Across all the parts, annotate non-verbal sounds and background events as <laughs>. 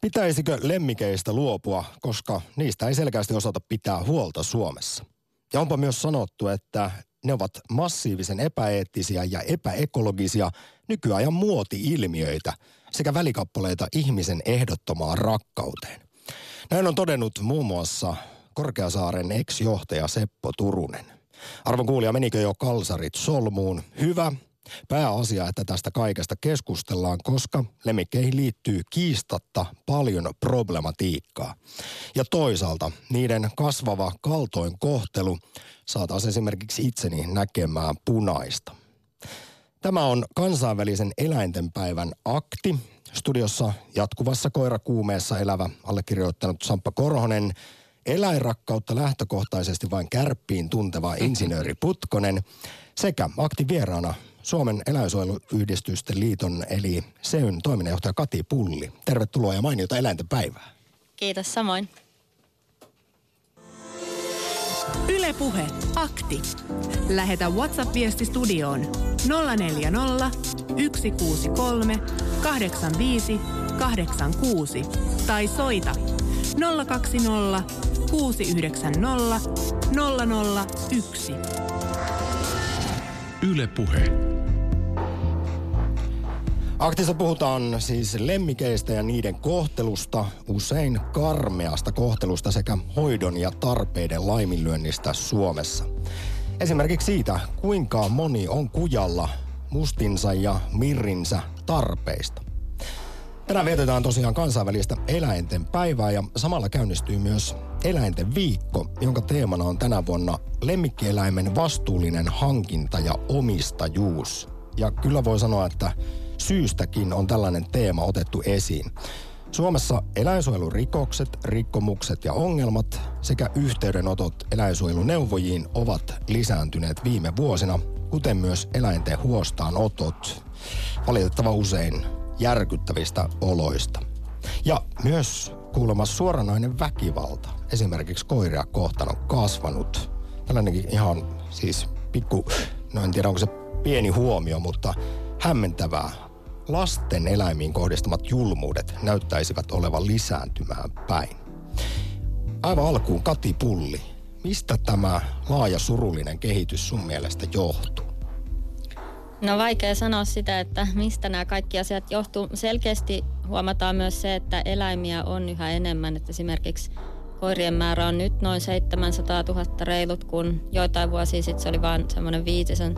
Pitäisikö lemmikeistä luopua, koska niistä ei selkeästi osata pitää huolta Suomessa? Ja onpa myös sanottu, että ne ovat massiivisen epäeettisiä ja epäekologisia nykyajan muoti-ilmiöitä sekä välikappaleita ihmisen ehdottomaan rakkauteen. Näin on todennut muun muassa Korkeasaaren ex-johtaja Seppo Turunen. Arvon kuulija, menikö jo kalsarit solmuun? Hyvä, Pääasia, että tästä kaikesta keskustellaan, koska lemmikkeihin liittyy kiistatta paljon problematiikkaa. Ja toisaalta niiden kasvava kaltoin kohtelu saataisiin esimerkiksi itseni näkemään punaista. Tämä on kansainvälisen eläintenpäivän akti. Studiossa jatkuvassa koirakuumeessa elävä allekirjoittanut Samppa Korhonen, eläinrakkautta lähtökohtaisesti vain kärppiin tunteva insinööri Putkonen sekä aktivieraana Suomen eläinsuojeluyhdistysten liiton eli SEYN toiminnanjohtaja Kati Pulli. Tervetuloa ja mainiota eläinten päivää. Kiitos samoin. Ylepuhe akti. Lähetä WhatsApp-viesti studioon 040 163 85 86 tai soita 020 690 001. Ylepuhe. Aktissa puhutaan siis lemmikeistä ja niiden kohtelusta, usein karmeasta kohtelusta sekä hoidon ja tarpeiden laiminlyönnistä Suomessa. Esimerkiksi siitä, kuinka moni on kujalla mustinsa ja mirrinsä tarpeista. Tänään vietetään tosiaan kansainvälistä eläinten päivää ja samalla käynnistyy myös eläinten viikko, jonka teemana on tänä vuonna lemmikkieläimen vastuullinen hankinta ja omistajuus. Ja kyllä voi sanoa, että syystäkin on tällainen teema otettu esiin. Suomessa eläinsuojelurikokset, rikkomukset ja ongelmat sekä yhteydenotot eläinsuojeluneuvojiin ovat lisääntyneet viime vuosina, kuten myös eläinten huostaanotot, valitettava usein järkyttävistä oloista. Ja myös kuulemma suoranainen väkivalta, esimerkiksi koiria kohtaan on kasvanut. Tällainenkin ihan siis pikku, no en tiedä onko se pieni huomio, mutta hämmentävää lasten eläimiin kohdistumat julmuudet näyttäisivät olevan lisääntymään päin. Aivan alkuun Kati Pulli, mistä tämä laaja surullinen kehitys sun mielestä johtuu? No vaikea sanoa sitä, että mistä nämä kaikki asiat johtuu. Selkeästi huomataan myös se, että eläimiä on yhä enemmän. Että esimerkiksi koirien määrä on nyt noin 700 000 reilut, kun joitain vuosia sitten se oli vain semmoinen viitisen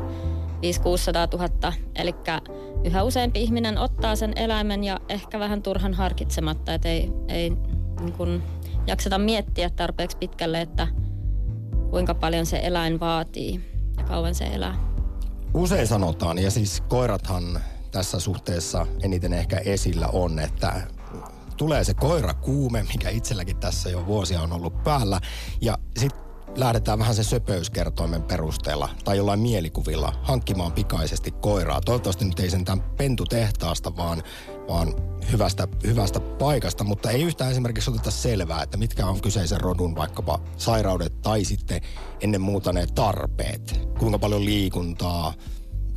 500 000. Eli yhä useampi ihminen ottaa sen eläimen ja ehkä vähän turhan harkitsematta, että ei, ei niin jakseta miettiä tarpeeksi pitkälle, että kuinka paljon se eläin vaatii ja kauan se elää. Usein sanotaan, ja siis koirathan tässä suhteessa eniten ehkä esillä on, että tulee se koira kuume, mikä itselläkin tässä jo vuosia on ollut päällä, ja sitten lähdetään vähän sen söpöyskertoimen perusteella tai jollain mielikuvilla hankkimaan pikaisesti koiraa. Toivottavasti nyt ei sentään pentutehtaasta, vaan, vaan hyvästä, hyvästä paikasta, mutta ei yhtään esimerkiksi oteta selvää, että mitkä on kyseisen rodun vaikkapa sairaudet tai sitten ennen muuta ne tarpeet. Kuinka paljon liikuntaa,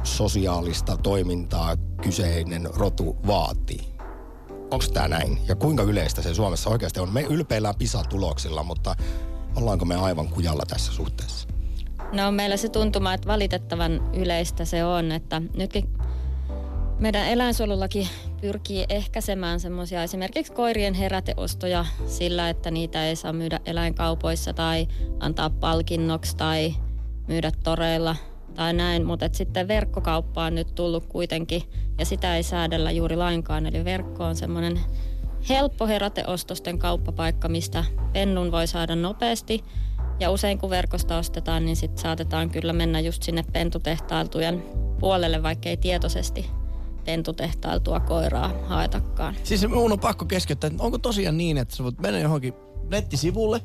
sosiaalista toimintaa kyseinen rotu vaatii. Onko tämä näin? Ja kuinka yleistä se Suomessa oikeasti on? Me ylpeillään PISA-tuloksilla, mutta Ollaanko me aivan kujalla tässä suhteessa? No meillä se tuntuma, että valitettavan yleistä se on, että nytkin meidän eläinsuojelullakin pyrkii ehkäisemään semmoisia esimerkiksi koirien heräteostoja sillä, että niitä ei saa myydä eläinkaupoissa tai antaa palkinnoksi tai myydä toreilla tai näin, mutta sitten verkkokauppa on nyt tullut kuitenkin ja sitä ei säädellä juuri lainkaan. Eli verkko on semmoinen helppo heräteostosten kauppapaikka, mistä pennun voi saada nopeasti. Ja usein kun verkosta ostetaan, niin sitten saatetaan kyllä mennä just sinne pentutehtailtujen puolelle, vaikka ei tietoisesti pentutehtailtua koiraa haetakaan. Siis mun on pakko keskeyttää, onko tosiaan niin, että sä voit mennä johonkin nettisivulle,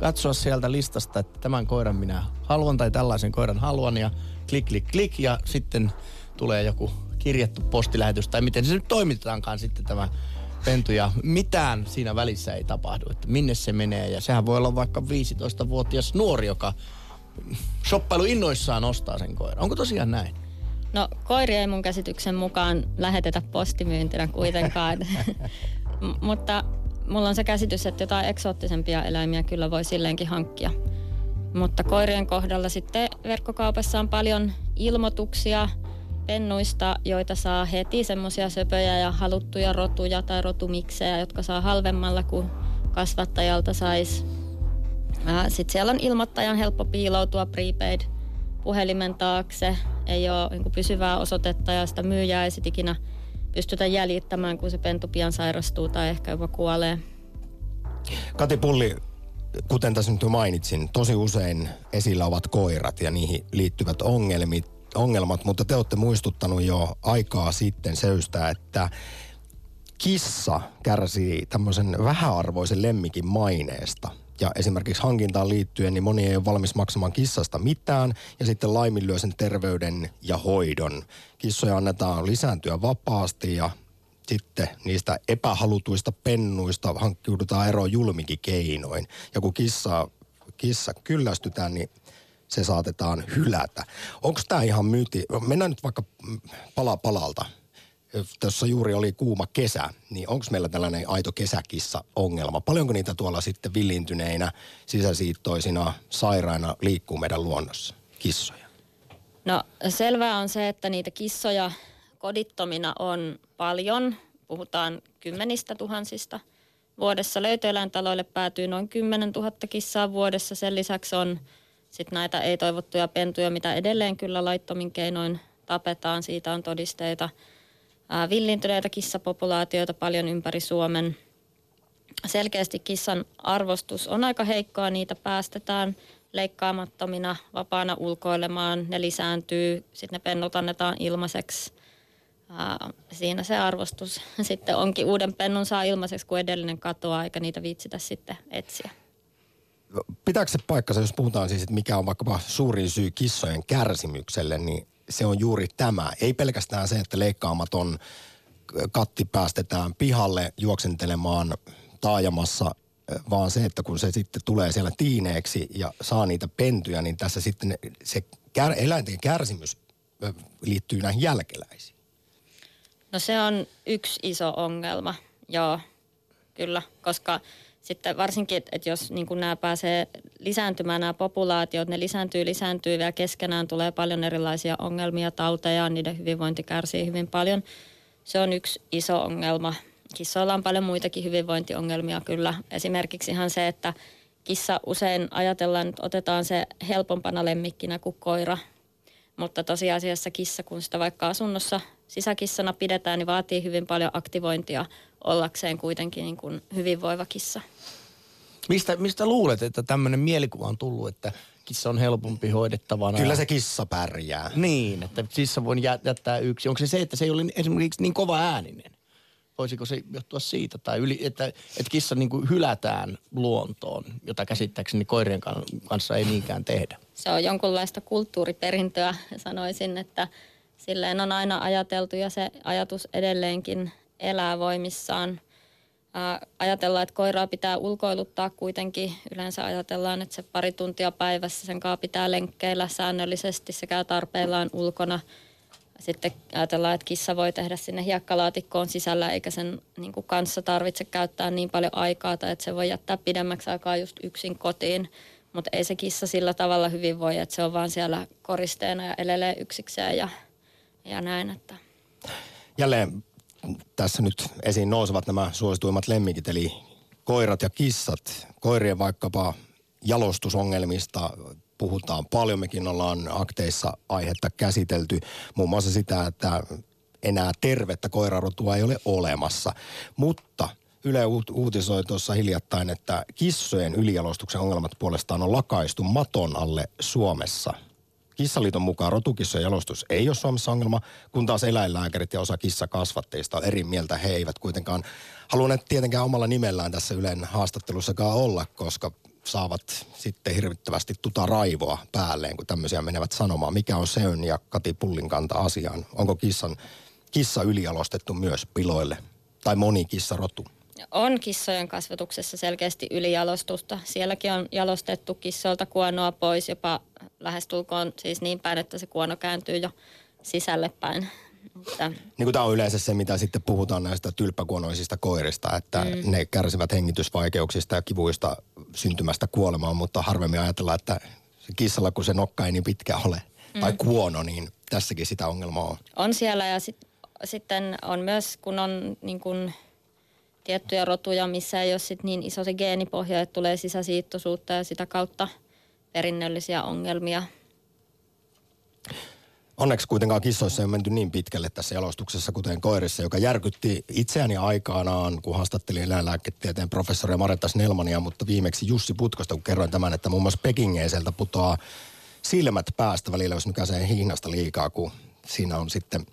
katsoa sieltä listasta, että tämän koiran minä haluan tai tällaisen koiran haluan ja klik, klik, klik ja sitten tulee joku kirjattu postilähetys tai miten se nyt toimitetaankaan sitten tämä pentu ja mitään siinä välissä ei tapahdu, että minne se menee. Ja sehän voi olla vaikka 15-vuotias nuori, joka shoppailu innoissaan ostaa sen koiran. Onko tosiaan näin? No koiria ei mun käsityksen mukaan lähetetä postimyyntinä kuitenkaan. <laughs> mutta mulla on se käsitys, että jotain eksoottisempia eläimiä kyllä voi silleenkin hankkia. Mutta koirien kohdalla sitten verkkokaupassa on paljon ilmoituksia pennuista, joita saa heti semmoisia söpöjä ja haluttuja rotuja tai rotumiksejä, jotka saa halvemmalla kuin kasvattajalta saisi. Sitten siellä on ilmoittajan helppo piiloutua prepaid puhelimen taakse. Ei ole niin pysyvää osoitetta ja sitä myyjää ei sit ikinä pystytä jäljittämään, kun se pentu pian sairastuu tai ehkä jopa kuolee. Kati Pulli, kuten tässä nyt jo mainitsin, tosi usein esillä ovat koirat ja niihin liittyvät ongelmit, ongelmat, mutta te olette muistuttanut jo aikaa sitten söystä, että kissa kärsii tämmöisen vähäarvoisen lemmikin maineesta. Ja esimerkiksi hankintaan liittyen, niin moni ei ole valmis maksamaan kissasta mitään ja sitten laiminlyö sen terveyden ja hoidon. Kissoja annetaan lisääntyä vapaasti ja sitten niistä epähalutuista pennuista hankkiudutaan eroon julmikin keinoin. Ja kun kissa, kissa kyllästytään, niin se saatetaan hylätä. Onko tämä ihan myyti? Mennään nyt vaikka pala palalta. Tuossa juuri oli kuuma kesä, niin onko meillä tällainen aito kesäkissa-ongelma? Paljonko niitä tuolla sitten villintyneinä, sisäsiittoisina, sairaina liikkuu meidän luonnossa, kissoja? No selvää on se, että niitä kissoja kodittomina on paljon. Puhutaan kymmenistä tuhansista. Vuodessa löytöeläintaloille päätyy noin 10 000 kissaa vuodessa. Sen lisäksi on sitten näitä ei-toivottuja pentuja, mitä edelleen kyllä laittomin keinoin tapetaan. Siitä on todisteita. villintyneitä kissapopulaatioita paljon ympäri Suomen. Selkeästi kissan arvostus on aika heikkoa. Niitä päästetään leikkaamattomina, vapaana ulkoilemaan. Ne lisääntyy, sitten ne pennut annetaan ilmaiseksi. Siinä se arvostus <laughs> sitten onkin. Uuden pennun saa ilmaiseksi, kun edellinen katoaa, eikä niitä viitsitä sitten etsiä pitääkö se paikkansa, jos puhutaan siis, että mikä on vaikkapa suurin syy kissojen kärsimykselle, niin se on juuri tämä. Ei pelkästään se, että leikkaamaton katti päästetään pihalle juoksentelemaan taajamassa, vaan se, että kun se sitten tulee siellä tiineeksi ja saa niitä pentyjä, niin tässä sitten se kär, eläinten kärsimys liittyy näihin jälkeläisiin. No se on yksi iso ongelma, joo, kyllä, koska sitten varsinkin, että et jos niin nämä pääsee lisääntymään, nämä populaatiot, ne lisääntyy, lisääntyy vielä keskenään, tulee paljon erilaisia ongelmia, tauteja, niiden hyvinvointi kärsii hyvin paljon. Se on yksi iso ongelma. Kissoilla on paljon muitakin hyvinvointiongelmia kyllä. Esimerkiksi ihan se, että kissa usein ajatellaan, että otetaan se helpompana lemmikkinä kuin koira. Mutta tosiasiassa kissa, kun sitä vaikka asunnossa sisäkissana pidetään, niin vaatii hyvin paljon aktivointia ollakseen kuitenkin niin kuin hyvinvoiva kissa. Mistä, mistä luulet, että tämmöinen mielikuva on tullut, että kissa on helpompi hoidettavana? Kyllä se kissa pärjää. Niin, että kissa voi jättää yksi. Onko se se, että se ei ole esimerkiksi niin kova ääninen? Voisiko se johtua siitä? Tai yli, että, että kissa niin kuin hylätään luontoon, jota käsittääkseni koirien kanssa ei niinkään tehdä? Se on jonkunlaista kulttuuriperintöä, sanoisin, että silleen on aina ajateltu ja se ajatus edelleenkin elää voimissaan. ajatellaan, että koiraa pitää ulkoiluttaa kuitenkin. Yleensä ajatellaan, että se pari tuntia päivässä sen kanssa pitää lenkkeillä säännöllisesti. Se käy tarpeillaan ulkona. Sitten ajatellaan, että kissa voi tehdä sinne hiekkalaatikkoon sisällä, eikä sen niin kuin kanssa tarvitse käyttää niin paljon aikaa, tai että se voi jättää pidemmäksi aikaa just yksin kotiin. Mutta ei se kissa sillä tavalla hyvin voi, että se on vaan siellä koristeena ja elelee yksikseen ja, ja näin. Että. Jälleen tässä nyt esiin nousevat nämä suosituimmat lemmikit, eli koirat ja kissat. Koirien vaikkapa jalostusongelmista puhutaan paljon. Mekin ollaan akteissa aihetta käsitelty. Muun muassa sitä, että enää tervettä koirarotua ei ole olemassa. Mutta Yle uutisoi tuossa hiljattain, että kissojen ylijalostuksen ongelmat puolestaan on lakaistu maton alle Suomessa – Kissaliiton mukaan rotukissojen jalostus ei ole Suomessa ongelma, kun taas eläinlääkärit ja osa kissakasvatteista on eri mieltä. He eivät kuitenkaan halunneet tietenkään omalla nimellään tässä Ylen haastattelussakaan olla, koska saavat sitten hirvittävästi tuta raivoa päälleen, kun tämmöisiä menevät sanomaan. Mikä on Seön ja Kati Pullin kanta asiaan? Onko kissan, kissa ylijalostettu myös piloille? Tai moni kissarotu? On kissojen kasvatuksessa selkeästi ylijalostusta. Sielläkin on jalostettu kissoilta kuonoa pois jopa lähestulkoon siis niin päin, että se kuono kääntyy jo sisälle päin. Että... Niin kuin tämä on yleensä se, mitä sitten puhutaan näistä tylppäkuonoisista koirista, että mm. ne kärsivät hengitysvaikeuksista ja kivuista syntymästä kuolemaan, mutta harvemmin ajatellaan, että se kissalla, kun se nokka ei niin pitkä ole, mm. tai kuono, niin tässäkin sitä ongelmaa on. On siellä ja sit, sitten on myös, kun on niin kuin tiettyjä rotuja, missä ei ole sit niin iso se geenipohja, että tulee sisäsiittoisuutta ja sitä kautta perinnöllisiä ongelmia. Onneksi kuitenkaan kissoissa ei menty niin pitkälle tässä jalostuksessa, kuten koirissa, joka järkytti itseäni aikanaan, kun haastattelin eläinlääketieteen professori Maretta Snellmania, mutta viimeksi Jussi Putkosta, kun kerroin tämän, että muun muassa Pekingeiseltä putoaa silmät päästä välillä, jos nykäisee hihnasta liikaa, kun siinä on sitten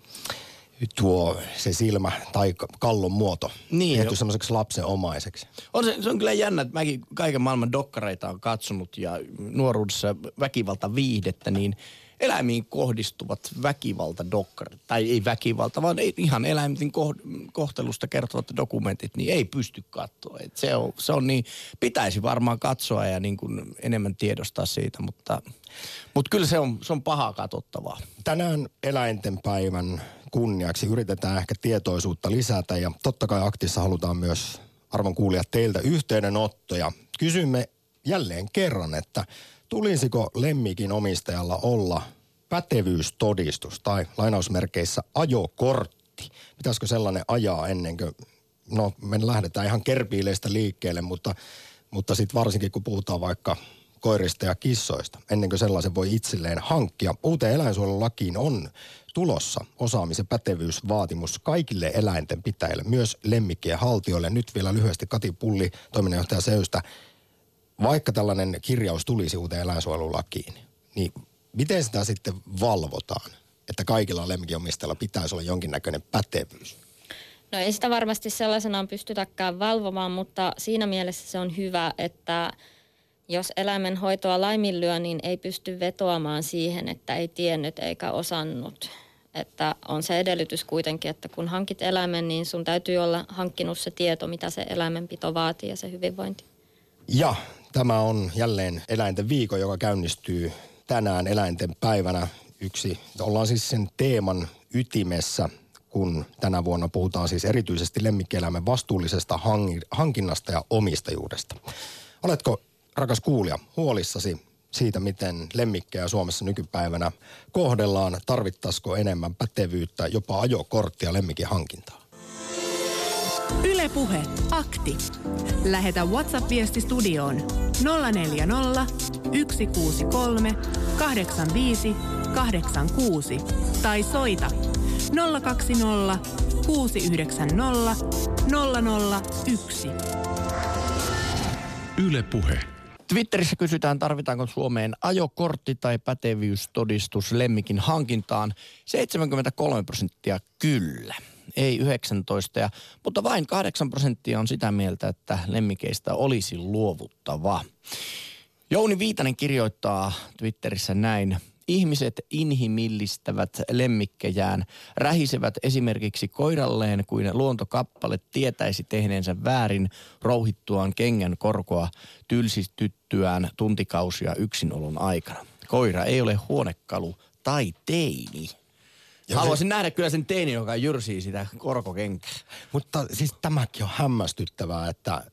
tuo se silmä tai kallon muoto niin, tehty semmoiseksi lapsenomaiseksi. On se, se on kyllä jännä, että mäkin kaiken maailman dokkareita on katsonut ja nuoruudessa väkivalta viihdettä, niin eläimiin kohdistuvat väkivaltadokkarit, tai ei väkivalta, vaan ihan eläinten kohtelusta kertovat dokumentit, niin ei pysty katsoa. Et se, on, se on niin, pitäisi varmaan katsoa ja niin kuin enemmän tiedostaa siitä, mutta, mutta kyllä se on, se on pahaa katsottavaa. Tänään eläinten päivän kunniaksi yritetään ehkä tietoisuutta lisätä ja totta kai aktissa halutaan myös arvon kuulijat teiltä yhteydenottoja. Kysymme jälleen kerran, että tulisiko lemmikin omistajalla olla pätevyystodistus tai lainausmerkeissä ajokortti? Pitäisikö sellainen ajaa ennen kuin, no me lähdetään ihan kerpiileistä liikkeelle, mutta, mutta sitten varsinkin kun puhutaan vaikka koirista ja kissoista, ennen kuin sellaisen voi itselleen hankkia. Uuteen eläinsuojelulakiin on tulossa osaamisen pätevyysvaatimus kaikille eläinten pitäjille, myös lemmikkien haltijoille. Nyt vielä lyhyesti Kati Pulli, toiminnanjohtaja Seystä. Vaikka tällainen kirjaus tulisi uuteen eläinsuojelulakiin, niin miten sitä sitten valvotaan, että kaikilla lemmikkiomistajilla pitäisi olla jonkinnäköinen pätevyys? No ei sitä varmasti sellaisenaan pystytäkään valvomaan, mutta siinä mielessä se on hyvä, että jos eläimen hoitoa laiminlyö, niin ei pysty vetoamaan siihen, että ei tiennyt eikä osannut. Että on se edellytys kuitenkin, että kun hankit eläimen, niin sun täytyy olla hankkinut se tieto, mitä se eläimenpito vaatii ja se hyvinvointi. Ja tämä on jälleen eläinten viikko, joka käynnistyy tänään eläinten päivänä. Yksi, ollaan siis sen teeman ytimessä, kun tänä vuonna puhutaan siis erityisesti lemmikkieläimen vastuullisesta hankinnasta ja omistajuudesta. Oletko rakas kuulija, huolissasi siitä, miten lemmikkejä Suomessa nykypäivänä kohdellaan? Tarvittaisiko enemmän pätevyyttä, jopa ajokorttia lemmikin hankintaa? Ylepuhe akti. Lähetä WhatsApp-viesti studioon 040 163 85 86 tai soita 020 690 001. Ylepuhe. Twitterissä kysytään, tarvitaanko Suomeen ajokortti tai pätevyystodistus lemmikin hankintaan. 73 prosenttia kyllä, ei 19, ja, mutta vain 8 prosenttia on sitä mieltä, että lemmikeistä olisi luovuttava. Jouni Viitanen kirjoittaa Twitterissä näin. Ihmiset inhimillistävät lemmikkejään, rähisevät esimerkiksi koiralleen kuin luontokappale tietäisi tehneensä väärin rouhittuaan kengän korkoa tylsistyttyään tuntikausia yksinolon aikana. Koira ei ole huonekalu tai teini. Ja Haluaisin se... nähdä kyllä sen teini, joka jyrsii sitä korkokenkää. Mutta siis tämäkin on hämmästyttävää, että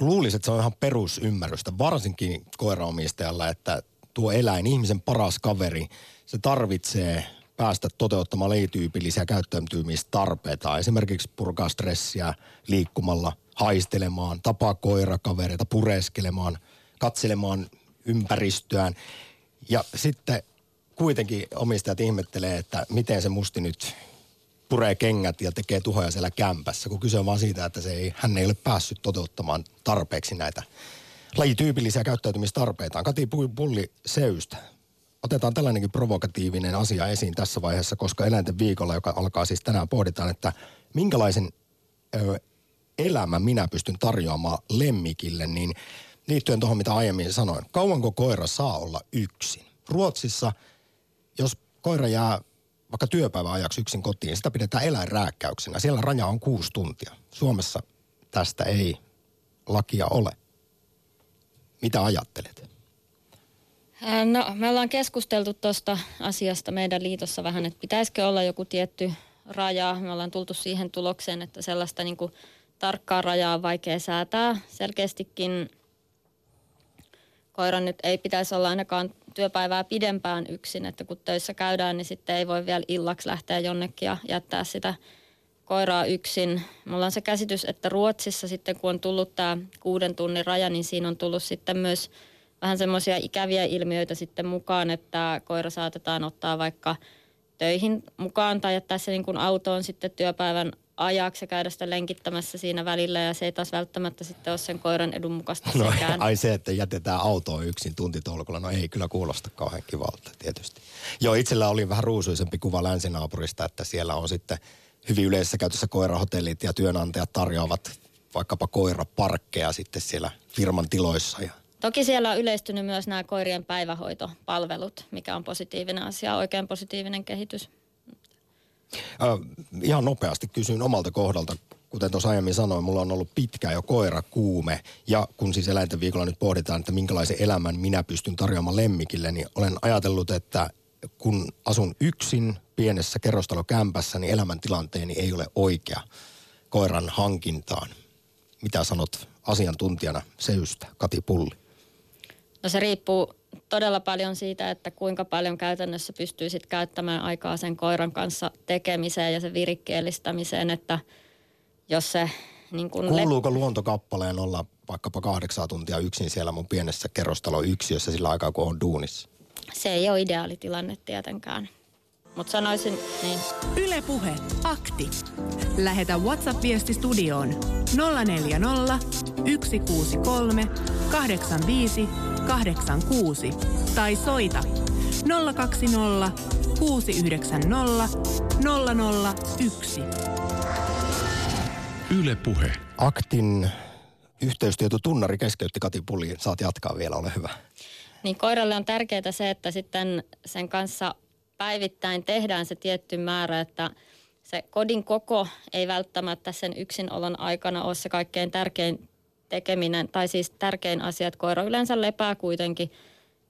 luulisin, että se on ihan perusymmärrystä, varsinkin koiraomistajalla, että tuo eläin, ihmisen paras kaveri, se tarvitsee päästä toteuttamaan lajityypillisiä käyttäytymistarpeita. Esimerkiksi purkaa stressiä liikkumalla, haistelemaan, tapaa koirakavereita, pureskelemaan, katselemaan ympäristöään. Ja sitten kuitenkin omistajat ihmettelee, että miten se musti nyt puree kengät ja tekee tuhoja siellä kämpässä, kun kyse on vaan siitä, että se ei, hän ei ole päässyt toteuttamaan tarpeeksi näitä lajityypillisiä käyttäytymistarpeitaan. Kati Pulli Seystä. Otetaan tällainenkin provokatiivinen asia esiin tässä vaiheessa, koska eläinten viikolla, joka alkaa siis tänään, pohditaan, että minkälaisen ö, elämän minä pystyn tarjoamaan lemmikille, niin liittyen tuohon, mitä aiemmin sanoin. Kauanko koira saa olla yksin? Ruotsissa, jos koira jää vaikka työpäivän ajaksi yksin kotiin, sitä pidetään eläinrääkkäyksenä. Siellä raja on kuusi tuntia. Suomessa tästä ei lakia ole. Mitä ajattelet? No, me ollaan keskusteltu tuosta asiasta meidän liitossa vähän, että pitäisikö olla joku tietty raja. Me ollaan tultu siihen tulokseen, että sellaista niin kuin tarkkaa rajaa on vaikea säätää. Selkeästikin koiran nyt ei pitäisi olla ainakaan työpäivää pidempään yksin, että kun töissä käydään, niin sitten ei voi vielä illaksi lähteä jonnekin ja jättää sitä koiraa yksin. Mulla on se käsitys, että Ruotsissa sitten kun on tullut tämä kuuden tunnin raja, niin siinä on tullut sitten myös vähän semmoisia ikäviä ilmiöitä sitten mukaan, että koira saatetaan ottaa vaikka töihin mukaan tai jättää se niin kuin autoon sitten työpäivän ajaksi ja käydä sitä lenkittämässä siinä välillä ja se ei taas välttämättä sitten ole sen koiran edun mukaista No sekään. ai se, että jätetään autoon yksin tuntitolkulla, no ei kyllä kuulosta kauhean kivalta tietysti. Joo, itsellä oli vähän ruusuisempi kuva länsinaapurista, että siellä on sitten hyvin yleisessä käytössä koirahotellit ja työnantajat tarjoavat vaikkapa koiraparkkeja sitten siellä firman tiloissa ja Toki siellä on yleistynyt myös nämä koirien päivähoitopalvelut, mikä on positiivinen asia, oikein positiivinen kehitys. Ö, ihan nopeasti kysyn omalta kohdalta. Kuten tuossa aiemmin sanoin, mulla on ollut pitkä jo koira kuume. Ja kun siis eläinten viikolla nyt pohditaan, että minkälaisen elämän minä pystyn tarjoamaan lemmikille, niin olen ajatellut, että kun asun yksin pienessä kerrostalokämpässä, niin elämäntilanteeni ei ole oikea koiran hankintaan. Mitä sanot asiantuntijana Seystä, Kati Pulli? No se riippuu todella paljon siitä, että kuinka paljon käytännössä pystyy sit käyttämään aikaa sen koiran kanssa tekemiseen ja sen virikkeellistämiseen, että jos se niin kun Kuuluuko luontokappaleen olla vaikkapa kahdeksan tuntia yksin siellä mun pienessä kerrostaloyksiössä sillä aikaa, kun on duunissa? Se ei ole ideaalitilanne tietenkään. Mutta sanoisin, niin Ylepuhe akti. Lähetä WhatsApp-viesti studioon 040 163 85 86 tai soita 020 690 001. Yle Puhe. Aktin yhteystieto tunnari keskeytti Kati Pulli. Saat jatkaa vielä, ole hyvä. Niin koiralle on tärkeää se, että sitten sen kanssa päivittäin tehdään se tietty määrä, että se kodin koko ei välttämättä sen yksinolon aikana ole se kaikkein tärkein tekeminen, tai siis tärkein asia, että koira yleensä lepää kuitenkin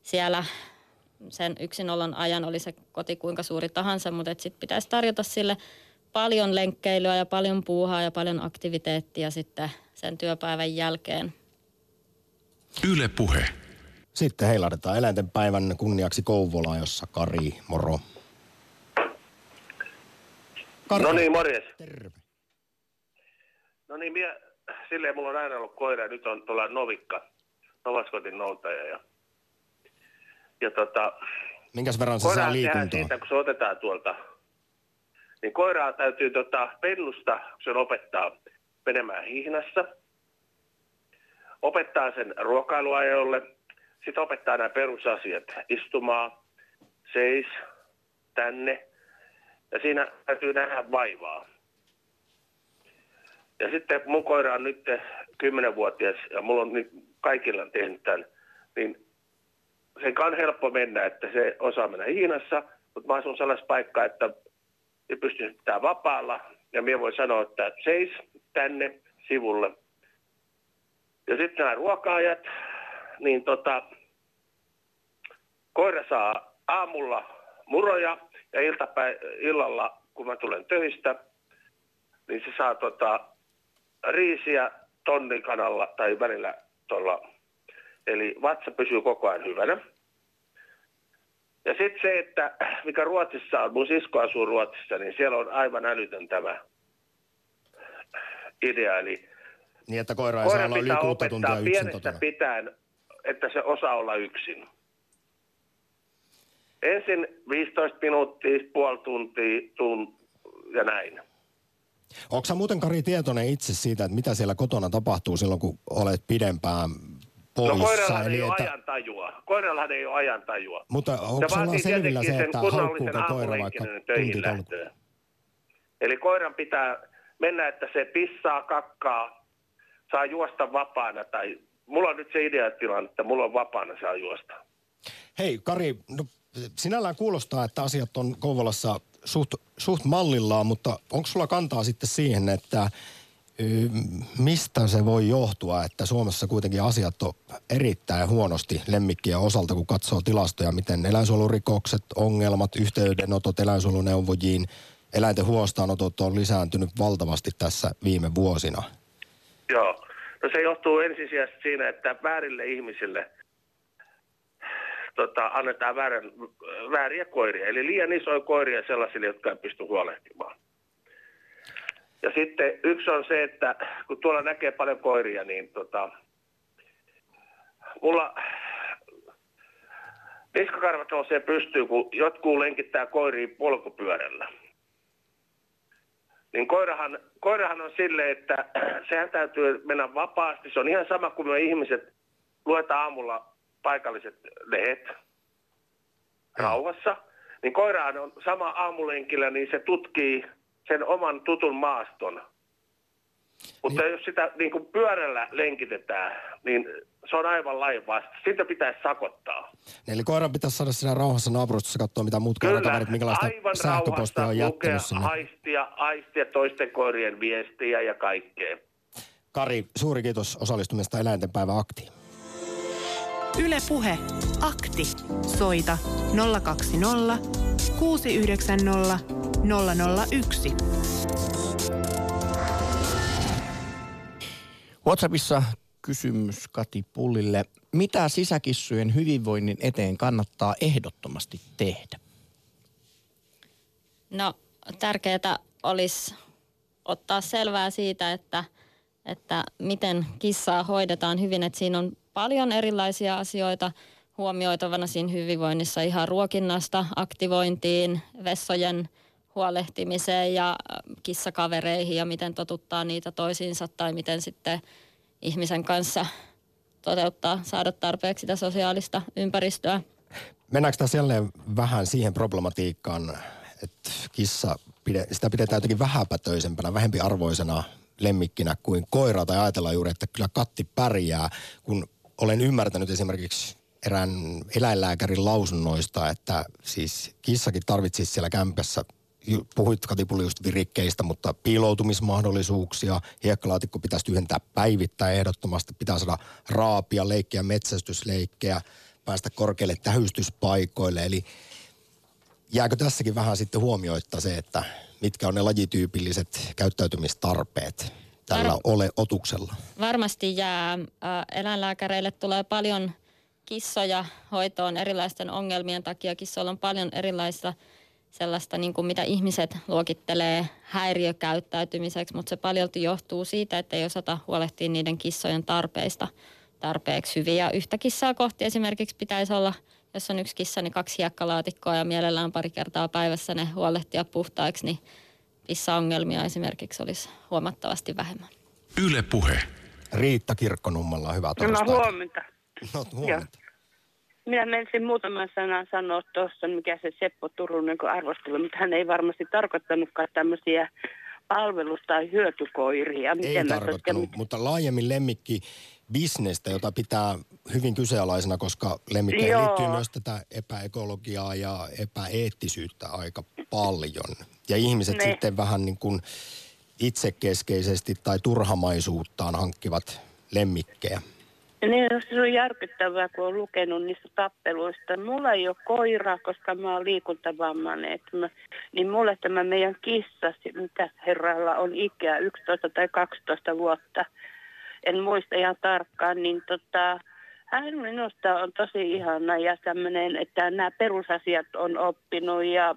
siellä sen yksinolon ajan, oli se koti kuinka suuri tahansa, mutta sitten pitäisi tarjota sille paljon lenkkeilyä ja paljon puuhaa ja paljon aktiviteettia sitten sen työpäivän jälkeen. Yle Puhe. Sitten heilahdetaan eläinten päivän kunniaksi Kouvolaan, jossa Kari, moro. Kari, No niin, morjes. terve. No niin, minä, silleen mulla on aina ollut koira, nyt on tuolla Novikka, Novaskotin noutaja. Ja, ja tota, Minkäs verran se saa liikuntaa? siitä, kun se otetaan tuolta, niin koiraa täytyy tota, pennusta, kun se opettaa menemään hihnassa, opettaa sen ruokailuajolle, sitten opettaa nämä perusasiat, istumaan, seis, tänne, ja siinä täytyy nähdä vaivaa. Ja sitten mun koira on nyt 10-vuotias ja mulla on nyt kaikilla tehnyt tämän, niin sen on helppo mennä, että se osaa mennä Hiinassa, mutta mä asun sellaisessa paikkaa, että se pystyy pitää vapaalla. Ja minä voin sanoa, että seis tänne sivulle. Ja sitten nämä ruokaajat, niin tota, koira saa aamulla muroja ja iltapä- illalla, kun mä tulen töistä, niin se saa tota, riisiä tonnikanalla tai välillä tuolla. Eli vatsa pysyy koko ajan hyvänä. Ja sitten se, että mikä Ruotsissa on, mun sisko asuu Ruotsissa, niin siellä on aivan älytön tämä idea. Eli Niin, että koira ei saa koira olla yli kuutta tuntia opettaa yksin pitäen, että se osaa olla yksin. Ensin 15 minuuttia, puoli tuntia, tun ja näin. Onko sä muuten Kari tietoinen itse siitä, että mitä siellä kotona tapahtuu silloin, kun olet pidempään poissa? No koirallahan Eli ei ole että, ajantajua. Koirallahan ei ole ajantajua. mutta onko sulla vaatii selvillä se, että haukkuuko koira vaikka lähtöön. Eli koiran pitää mennä, että se pissaa, kakkaa, saa juosta vapaana. Tai mulla on nyt se ideatilanne, että mulla on vapaana, saa juosta. Hei Kari, no, sinällään kuulostaa, että asiat on Kouvolassa suht, suht mallillaan, mutta onko sulla kantaa sitten siihen, että Mistä se voi johtua, että Suomessa kuitenkin asiat on erittäin huonosti lemmikkien osalta, kun katsoo tilastoja, miten eläinsuojelurikokset, ongelmat, yhteydenotot eläinsuojeluneuvojiin, eläinten huostaanotot on lisääntynyt valtavasti tässä viime vuosina. Joo. No se johtuu ensisijaisesti siinä, että väärille ihmisille tota, annetaan väärän, vääriä koiria. Eli liian isoja koiria sellaisille, jotka ei pysty huolehtimaan. Ja sitten yksi on se, että kun tuolla näkee paljon koiria, niin tota, mulla niskakarvat nousee pystyyn, kun jotkut lenkittää koiriin polkupyörällä. Niin koirahan, koirahan on silleen, että <clears throat> sehän täytyy mennä vapaasti. Se on ihan sama kuin me ihmiset luetaan aamulla paikalliset lehdet rauhassa. Niin koirahan on sama aamulenkillä, niin se tutkii sen oman tutun maaston. Mutta niin. jos sitä niin kuin pyörällä lenkitetään, niin se on aivan lain vasta. Sitä pitäisi sakottaa. Eli koiran pitäisi saada siinä rauhassa naapurustossa katsoa, mitä muut koirakaverit, minkälaista aivan sähköpostia on jättänyt lukea, sinne. Aistia, aistia toisten koirien viestiä ja kaikkea. Kari, suuri kiitos osallistumista eläintenpäivä aktiin. Yle Puhe. Akti. Soita 020 690 001. WhatsAppissa kysymys Kati Pullille. Mitä sisäkissujen hyvinvoinnin eteen kannattaa ehdottomasti tehdä? No tärkeää olisi ottaa selvää siitä, että, että miten kissaa hoidetaan hyvin. Että siinä on paljon erilaisia asioita huomioitavana siinä hyvinvoinnissa ihan ruokinnasta, aktivointiin, vessojen huolehtimiseen ja äh, kissakavereihin ja miten totuttaa niitä toisiinsa tai miten sitten ihmisen kanssa toteuttaa, saada tarpeeksi sitä sosiaalista ympäristöä. Mennäänkö tässä jälleen vähän siihen problematiikkaan, että kissa, sitä pidetään jotenkin vähäpätöisempänä, vähempiarvoisena lemmikkinä kuin koira, tai ajatellaan juuri, että kyllä katti pärjää, kun olen ymmärtänyt esimerkiksi erään eläinlääkärin lausunnoista, että siis kissakin tarvitsisi siellä kämpässä puhuit Katipulli just virikkeistä, mutta piiloutumismahdollisuuksia, hiekkalaatikko pitäisi tyhjentää päivittäin ehdottomasti, pitää saada raapia, leikkiä, metsästysleikkejä, päästä korkeille tähystyspaikoille, eli jääkö tässäkin vähän sitten huomioitta se, että mitkä on ne lajityypilliset käyttäytymistarpeet tällä Var- ole otuksella? Varmasti jää. Ä, Eläinlääkäreille tulee paljon kissoja hoitoon erilaisten ongelmien takia. Kissoilla on paljon erilaista sellaista, niin kuin mitä ihmiset luokittelee häiriökäyttäytymiseksi, mutta se paljolti johtuu siitä, että ei osata huolehtia niiden kissojen tarpeista tarpeeksi hyvin. Ja yhtä kissaa kohti esimerkiksi pitäisi olla, jos on yksi kissa, niin kaksi hiekkalaatikkoa ja mielellään pari kertaa päivässä ne huolehtia puhtaiksi, niin kissaongelmia esimerkiksi olisi huomattavasti vähemmän. Yle Puhe. Riitta Kirkkonummella, hyvää No torstaita. huomenta. No, huomenta. Minä menisin muutaman sanan sanoa tuossa, mikä se Seppo Turunen kun arvostelu, mutta hän ei varmasti tarkoittanutkaan tämmöisiä palvelus- tai hyötykoiria. Ei Miten mä tarkoittanut, mit- mutta laajemmin lemmikki bisnestä, jota pitää hyvin kyseenalaisena, koska lemmikkeihin Joo. liittyy myös tätä epäekologiaa ja epäeettisyyttä aika paljon. Ja ihmiset Ne. sitten vähän niin kuin itsekeskeisesti tai turhamaisuuttaan hankkivat lemmikkejä. Niin, no, se on järkyttävää, kun on lukenut niistä tappeluista. Mulla ei ole koiraa, koska mä oon liikuntavammainen. että Mä, niin mulle tämä meidän kissa, mitä herralla on ikää, 11 tai 12 vuotta, en muista ihan tarkkaan, niin tota, hän minusta on tosi ihana ja tämmöinen, että nämä perusasiat on oppinut ja,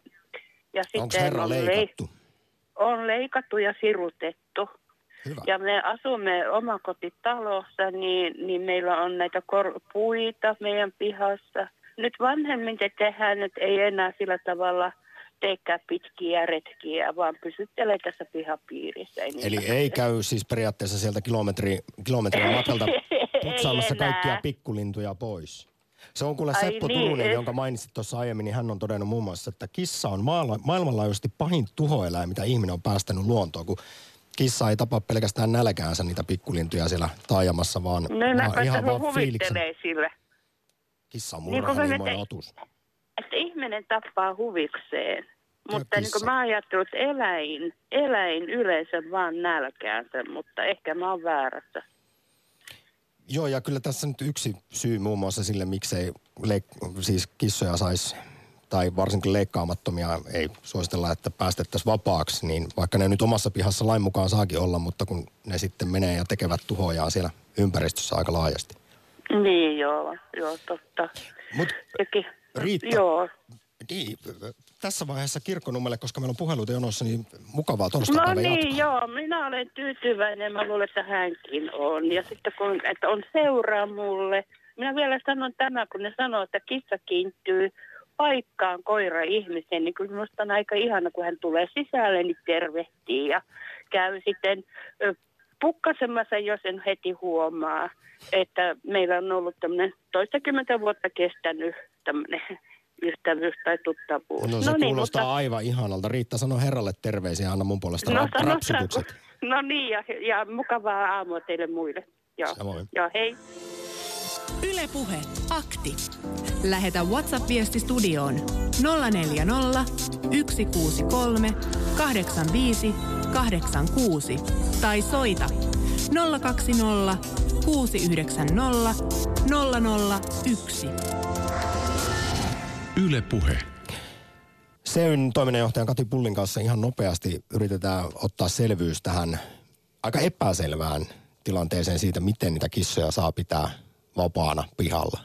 ja Onko sitten herra on, lei- leikattu? on leikattu ja sirutettu. Hyvä. Ja me asumme omakotitalossa, niin, niin meillä on näitä kor- puita meidän pihassa. Nyt vanhemmin te tehdään, että ei enää sillä tavalla teekään pitkiä retkiä, vaan pysyttelee tässä pihapiirissä. Ei Eli ei käy siis periaatteessa sieltä kilometri, kilometrin matkalta <laughs> putsaamassa kaikkia pikkulintuja pois. Se on kuule Ai Seppo niin, Turunen, eh. jonka mainitsit tuossa aiemmin, niin hän on todennut muun muassa, että kissa on maailmanlaajuisesti pahin tuhoeläin, mitä ihminen on päästänyt luontoon, kun kissa ei tapa pelkästään nälkäänsä niitä pikkulintuja siellä taajamassa, vaan, No vaan ihan vaan fiiliksen. sillä. Kissa on murha, niin te- otus. Että ihminen tappaa huvikseen. Mutta niin mä ajattelen, että eläin, eläin yleensä vaan nälkäänsä, mutta ehkä mä oon väärässä. Joo, ja kyllä tässä nyt yksi syy muun muassa sille, miksei leik- siis kissoja saisi tai varsinkin leikkaamattomia ei suositella, että päästettäisiin vapaaksi, niin vaikka ne nyt omassa pihassa lain mukaan saakin olla, mutta kun ne sitten menee ja tekevät tuhojaa siellä ympäristössä aika laajasti. Niin joo, joo totta. Mut Riitta, Joo. niin, tässä vaiheessa kirkkonummelle, koska meillä on puheluita jonossa, niin mukavaa No torstaipäivän niin, jatkoa. joo, minä olen tyytyväinen, mä luulen, että hänkin on. Ja sitten kun että on seuraa mulle, minä vielä sanon tämä, kun ne sanoo, että kissa kiintyy paikkaan koira ihmiseen, niin kyllä minusta on aika ihana, kun hän tulee sisälle, niin tervehtii ja käy sitten pukkasemassa, jos en heti huomaa, että meillä on ollut tämmöinen toistakymmentä vuotta kestänyt tämmöinen ystävyys tai tuttavuus. No se niin, kuulostaa mutta- aivan ihanalta. Riitta, sano herralle terveisiä, anna mun puolesta no, sano- rapsutukset. No niin, ja, ja mukavaa aamua teille muille. Joo, Samoin. joo hei. Ylepuhe akti. Lähetä WhatsApp-viesti studioon 040 163 85 86 tai soita 020 690 001. Yle Puhe. Seyn toiminnanjohtajan Kati Pullin kanssa ihan nopeasti yritetään ottaa selvyys tähän aika epäselvään tilanteeseen siitä, miten niitä kissoja saa pitää vapaana pihalla.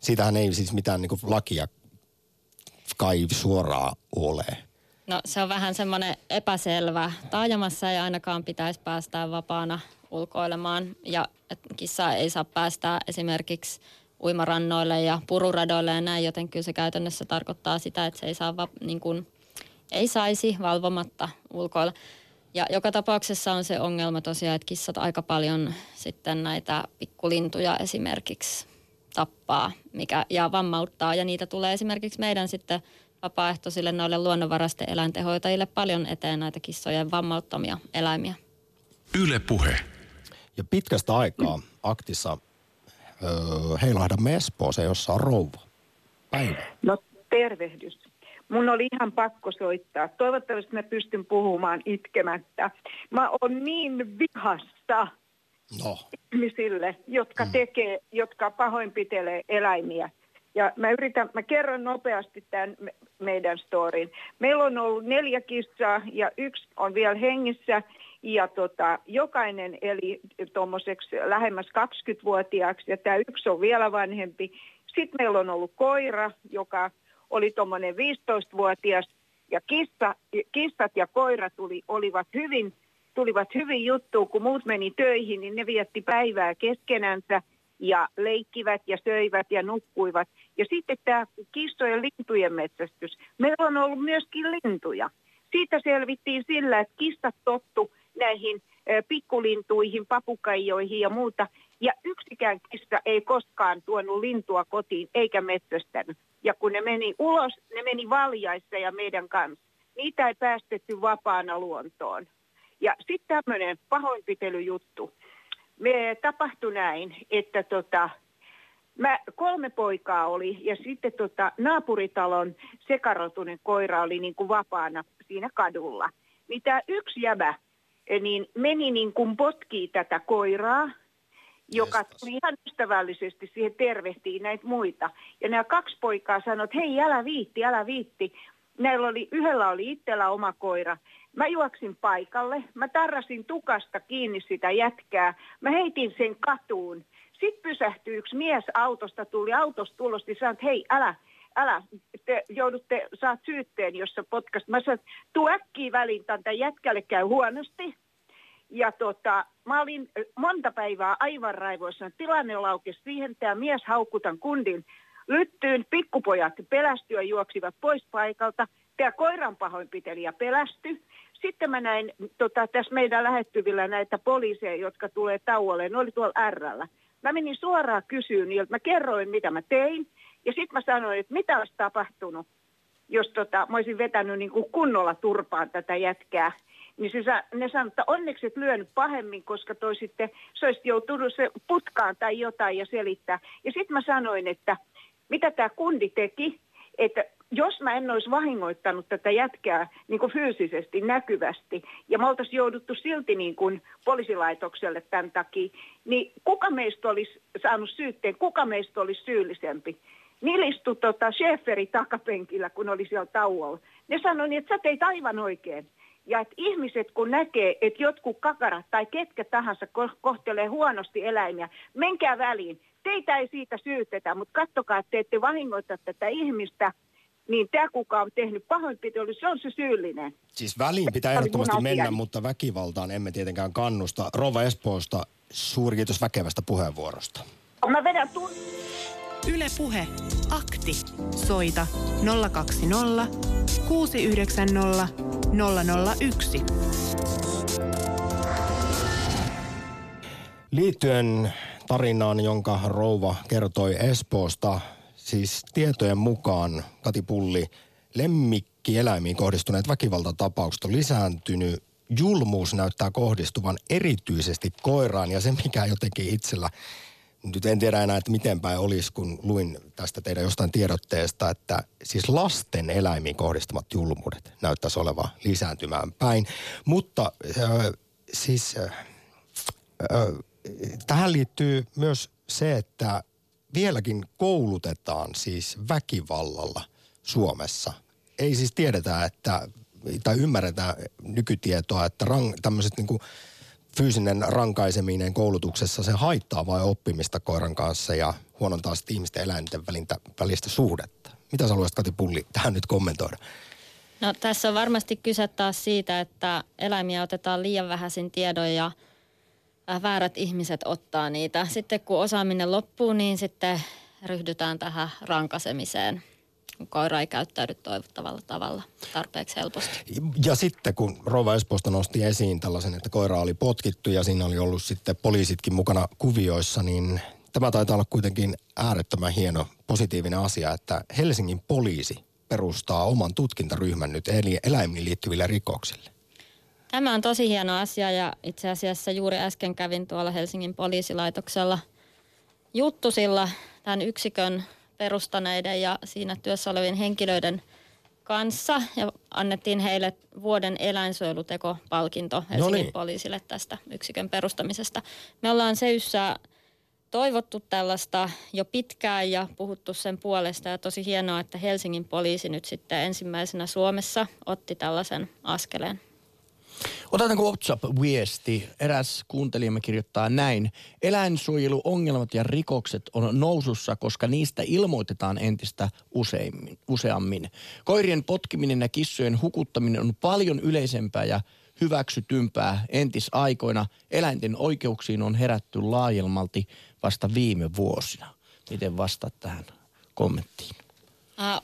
Siitähän ei siis mitään niin lakia kai suoraan ole. No se on vähän semmoinen epäselvä. Taajamassa ei ainakaan pitäisi päästää vapaana ulkoilemaan ja et kissaa ei saa päästää esimerkiksi uimarannoille ja pururadoille ja näin, joten kyllä se käytännössä tarkoittaa sitä, että se ei, saa va- niin kuin, ei saisi valvomatta ulkoilla. Ja joka tapauksessa on se ongelma tosiaan, että kissat aika paljon sitten näitä pikkulintuja esimerkiksi tappaa mikä, ja vammauttaa. Ja niitä tulee esimerkiksi meidän sitten vapaaehtoisille noille luonnonvaraisten eläintehoitajille paljon eteen näitä kissojen vammauttamia eläimiä. Yle Puhe. Ja pitkästä aikaa aktissa öö, heilahdamme Espooseen, jossa on rouva. Päivä. No tervehdys. Mun oli ihan pakko soittaa. Toivottavasti mä pystyn puhumaan itkemättä. Mä oon niin vihassa No, ihmisille, jotka tekee, jotka pahoinpitelee eläimiä. Ja mä yritän, mä kerron nopeasti tämän me- meidän storin. Meillä on ollut neljä kissaa ja yksi on vielä hengissä. Ja tota, jokainen eli tuommoiseksi lähemmäs 20-vuotiaaksi ja tämä yksi on vielä vanhempi. Sitten meillä on ollut koira, joka oli tuommoinen 15-vuotias ja kissa, kissat ja koira tuli, olivat hyvin, tulivat hyvin juttuun, kun muut meni töihin, niin ne vietti päivää keskenänsä ja leikkivät ja söivät ja nukkuivat. Ja sitten tämä kissojen lintujen metsästys. Meillä on ollut myöskin lintuja. Siitä selvittiin sillä, että kissat tottu näihin ö, pikkulintuihin, papukaijoihin ja muuta. Ja yksikään kissa ei koskaan tuonut lintua kotiin eikä metsästänyt. Ja kun ne meni ulos, ne meni valjaissa ja meidän kanssa. Niitä ei päästetty vapaana luontoon. Ja sitten tämmöinen pahoinpitelyjuttu. Me tapahtui näin, että tota, mä, kolme poikaa oli ja sitten tota, naapuritalon sekarotunen koira oli niin kuin vapaana siinä kadulla. Tämä yksi jäbä eh, niin meni niin kuin potkii tätä koiraa, joka tuli ihan ystävällisesti siihen tervehtiin näitä muita. Ja nämä kaksi poikaa sanoivat, että hei älä viitti, älä viitti. Näillä oli, yhdellä oli itsellä oma koira. Mä juoksin paikalle, mä tarrasin tukasta kiinni sitä jätkää, mä heitin sen katuun. Sitten pysähtyi yksi mies autosta, tuli autosta tulosta ja sanoi, että hei älä, älä, te joudutte, saat syytteen, jos sä potkast. Mä sanoin, että tuu äkkiä väliin, tämän jätkälle käy huonosti. Ja tota, mä olin monta päivää aivan raivoissa. Tilanne laukesi siihen, tämä mies haukkutan kundin lyttyyn. Pikkupojat pelästyä juoksivat pois paikalta. Tämä koiran pahoinpitelijä pelästyi. Sitten mä näin tota, tässä meidän lähettyvillä näitä poliiseja, jotka tulee tauolle. Ne oli tuolla Rllä. Mä menin suoraan kysyyn niiltä. Mä kerroin, mitä mä tein. Ja sitten mä sanoin, että mitä olisi tapahtunut, jos tota, mä olisin vetänyt niin kunnolla turpaan tätä jätkää. Niin se, ne sanoi, että onneksi et lyönyt pahemmin, koska toi sitten, se olisi joutunut se putkaan tai jotain ja selittää. Ja sitten mä sanoin, että mitä tämä kundi teki, että jos mä en olisi vahingoittanut tätä jätkää niin kuin fyysisesti, näkyvästi, ja me oltaisiin jouduttu silti niin kuin poliisilaitokselle tämän takia, niin kuka meistä olisi saanut syytteen, kuka meistä olisi syyllisempi? Niillä istui tota Schäferi takapenkillä, kun oli siellä tauolla. Ne sanoi, niin, että sä teit aivan oikein. Ja että ihmiset kun näkee, että jotkut kakarat tai ketkä tahansa kohtelee huonosti eläimiä, menkää väliin. Teitä ei siitä syytetä, mutta kattokaa, että te ette vahingoita tätä ihmistä, niin tämä kuka on tehnyt pahoinpitely, se on se syyllinen. Siis väliin pitää ehdottomasti mennä, mutta väkivaltaan emme tietenkään kannusta. Rova Espoosta, suuri kiitos väkevästä puheenvuorosta. Mä vedän tun- Yle Puhe. Akti. Soita 020 690 001. Liittyen tarinaan, jonka rouva kertoi Espoosta, siis tietojen mukaan Kati Pulli, lemmikkieläimiin kohdistuneet väkivaltatapaukset on lisääntynyt. Julmuus näyttää kohdistuvan erityisesti koiraan ja se, mikä jotenkin itsellä nyt en tiedä enää, että miten päin olisi, kun luin tästä teidän jostain tiedotteesta, että siis lasten eläimiin kohdistumat julmuudet näyttäisi olevan lisääntymään päin. Mutta äh, siis äh, äh, tähän liittyy myös se, että vieläkin koulutetaan siis väkivallalla Suomessa. Ei siis tiedetä, että, tai ymmärretä nykytietoa, että rang, tämmöiset niin fyysinen rankaiseminen koulutuksessa, se haittaa vain oppimista koiran kanssa ja huonontaa sitten ihmisten eläinten välintä, välistä suhdetta. Mitä sä haluaisit Kati Pulli tähän nyt kommentoida? No tässä on varmasti kyse taas siitä, että eläimiä otetaan liian vähäisin tiedoin ja äh, väärät ihmiset ottaa niitä. Sitten kun osaaminen loppuu, niin sitten ryhdytään tähän rankasemiseen koira ei käyttäydy toivottavalla tavalla tarpeeksi helposti. Ja sitten kun Rova Espoosta nosti esiin tällaisen, että koira oli potkittu ja siinä oli ollut sitten poliisitkin mukana kuvioissa, niin tämä taitaa olla kuitenkin äärettömän hieno positiivinen asia, että Helsingin poliisi perustaa oman tutkintaryhmän nyt eläimiin liittyville rikoksille. Tämä on tosi hieno asia ja itse asiassa juuri äsken kävin tuolla Helsingin poliisilaitoksella juttusilla tämän yksikön perustaneiden ja siinä työssä olevien henkilöiden kanssa ja annettiin heille vuoden eläinsuojelutekopalkinto Helsingin no niin. poliisille tästä yksikön perustamisesta. Me ollaan Seyssä toivottu tällaista jo pitkään ja puhuttu sen puolesta ja tosi hienoa, että Helsingin poliisi nyt sitten ensimmäisenä Suomessa otti tällaisen askeleen. Otetaanko WhatsApp-viesti? Eräs kuuntelijamme kirjoittaa näin. Eläinsuojeluongelmat ja rikokset on nousussa, koska niistä ilmoitetaan entistä useimmin, useammin. Koirien potkiminen ja kissojen hukuttaminen on paljon yleisempää ja hyväksytympää entisaikoina. Eläinten oikeuksiin on herätty laajelmalti vasta viime vuosina. Miten vastaat tähän kommenttiin?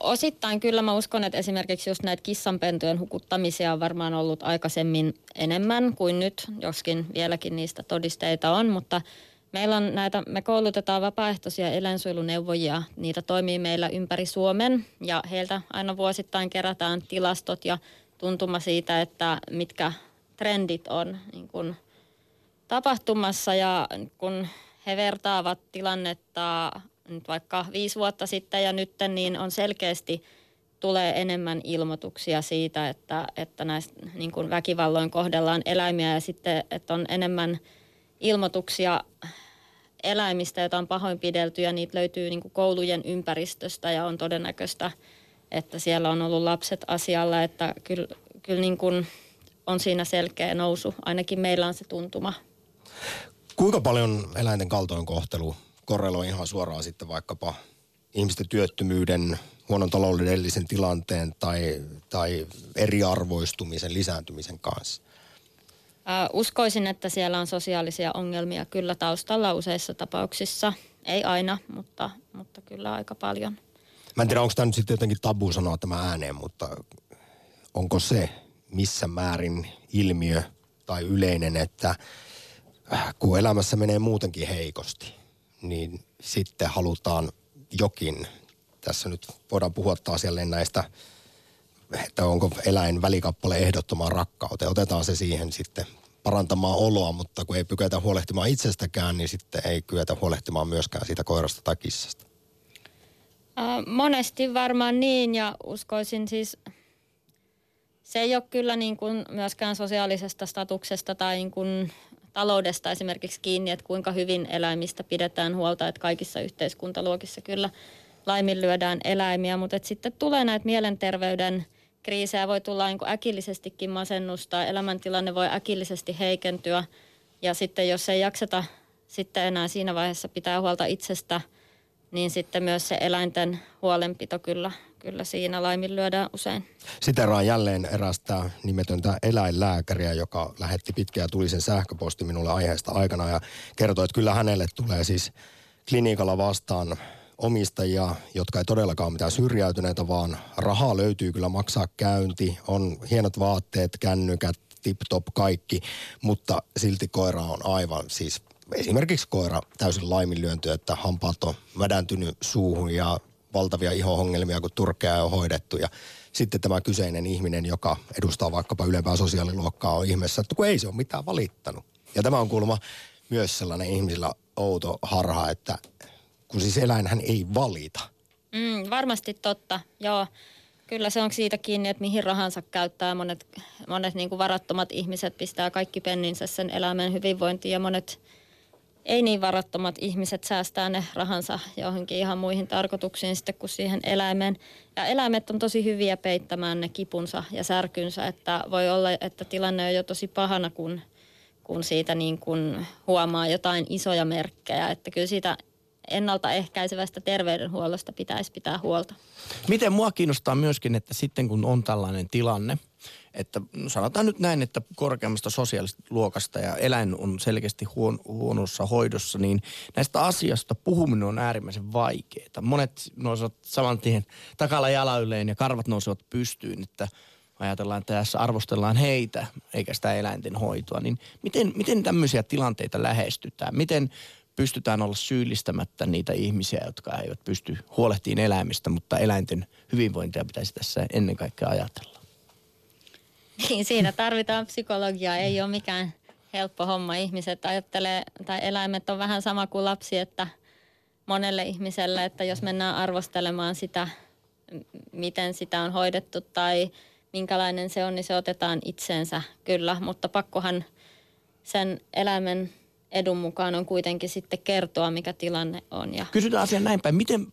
Osittain kyllä mä uskon, että esimerkiksi just näitä kissanpentujen hukuttamisia on varmaan ollut aikaisemmin enemmän kuin nyt, joskin vieläkin niistä todisteita on, mutta meillä on näitä, me koulutetaan vapaaehtoisia eläinsuojeluneuvojia, niitä toimii meillä ympäri Suomen ja heiltä aina vuosittain kerätään tilastot ja tuntuma siitä, että mitkä trendit on niin kun tapahtumassa. Ja kun he vertaavat tilannetta nyt vaikka viisi vuotta sitten ja nyt, niin on selkeästi tulee enemmän ilmoituksia siitä, että, että näistä niin kuin väkivalloin kohdellaan eläimiä ja sitten, että on enemmän ilmoituksia eläimistä, joita on pahoinpidelty ja niitä löytyy niin kuin koulujen ympäristöstä ja on todennäköistä, että siellä on ollut lapset asialla, että kyllä, kyllä niin kuin on siinä selkeä nousu. Ainakin meillä on se tuntuma. Kuinka paljon eläinten kaltoinkohtelu korreloi ihan suoraan sitten vaikkapa ihmisten työttömyyden, huonon taloudellisen tilanteen tai, tai eriarvoistumisen lisääntymisen kanssa? uskoisin, että siellä on sosiaalisia ongelmia kyllä taustalla useissa tapauksissa. Ei aina, mutta, mutta kyllä aika paljon. Mä en tiedä, onko tämä nyt sitten jotenkin tabu sanoa tämä ääneen, mutta onko se missä määrin ilmiö tai yleinen, että äh, kun elämässä menee muutenkin heikosti – niin sitten halutaan jokin, tässä nyt voidaan puhua taas jälleen näistä, että onko eläin välikappale ehdottomaan rakkauteen. Otetaan se siihen sitten parantamaan oloa, mutta kun ei pykätä huolehtimaan itsestäkään, niin sitten ei kyetä huolehtimaan myöskään siitä koirasta tai kissasta. Monesti varmaan niin ja uskoisin siis, se ei ole kyllä niin kuin myöskään sosiaalisesta statuksesta tai niin kuin taloudesta esimerkiksi kiinni, että kuinka hyvin eläimistä pidetään huolta, että kaikissa yhteiskuntaluokissa kyllä laiminlyödään eläimiä, mutta sitten tulee näitä mielenterveyden kriisejä, voi tulla niin äkillisestikin masennusta, elämäntilanne voi äkillisesti heikentyä. Ja sitten jos ei jakseta sitten enää siinä vaiheessa pitää huolta itsestä, niin sitten myös se eläinten huolenpito kyllä, kyllä siinä laiminlyödään usein. Siteraan jälleen erästä nimetöntä eläinlääkäriä, joka lähetti pitkään ja tuli sen sähköposti minulle aiheesta aikana ja kertoi, että kyllä hänelle tulee siis klinikalla vastaan omistajia, jotka ei todellakaan mitään syrjäytyneitä, vaan rahaa löytyy kyllä maksaa käynti, on hienot vaatteet, kännykät, tip-top kaikki, mutta silti koira on aivan siis esimerkiksi koira täysin laiminlyönty, että hampaat on vädäntynyt suuhun ja valtavia ihohongelmia, kun turkea on hoidettu. Ja sitten tämä kyseinen ihminen, joka edustaa vaikkapa ylempää sosiaaliluokkaa, on ihmeessä, että kun ei se ole mitään valittanut. Ja tämä on kuulemma myös sellainen ihmisillä outo harha, että kun siis eläinhän ei valita. Mm, varmasti totta, joo. Kyllä se on siitä kiinni, että mihin rahansa käyttää. Monet, monet niin kuin varattomat ihmiset pistää kaikki penninsä sen eläimen hyvinvointiin ja monet ei niin varattomat ihmiset säästää ne rahansa johonkin ihan muihin tarkoituksiin sitten kuin siihen eläimeen. Ja eläimet on tosi hyviä peittämään ne kipunsa ja särkynsä, että voi olla, että tilanne on jo tosi pahana, kun, kun siitä niin kuin huomaa jotain isoja merkkejä. Että kyllä siitä ennaltaehkäisevästä terveydenhuollosta pitäisi pitää huolta. Miten mua kiinnostaa myöskin, että sitten kun on tällainen tilanne, että no sanotaan nyt näin, että korkeammasta sosiaalisesta luokasta ja eläin on selkeästi huon, huonossa hoidossa, niin näistä asioista puhuminen on äärimmäisen vaikeaa. Monet nousevat saman tien takalla jalayleen ja karvat nousevat pystyyn, että ajatellaan, että tässä arvostellaan heitä eikä sitä eläinten hoitoa, niin miten, miten tämmöisiä tilanteita lähestytään? Miten pystytään olla syyllistämättä niitä ihmisiä, jotka eivät pysty huolehtiin eläimistä, mutta eläinten hyvinvointia pitäisi tässä ennen kaikkea ajatella. Niin, siinä tarvitaan psykologiaa. Ei ole mikään helppo homma. Ihmiset ajattelee, tai eläimet on vähän sama kuin lapsi, että monelle ihmiselle, että jos mennään arvostelemaan sitä, miten sitä on hoidettu tai minkälainen se on, niin se otetaan itseensä kyllä, mutta pakkohan sen eläimen edun mukaan on kuitenkin sitten kertoa, mikä tilanne on. Ja... Kysytään asian näin päin. Miten,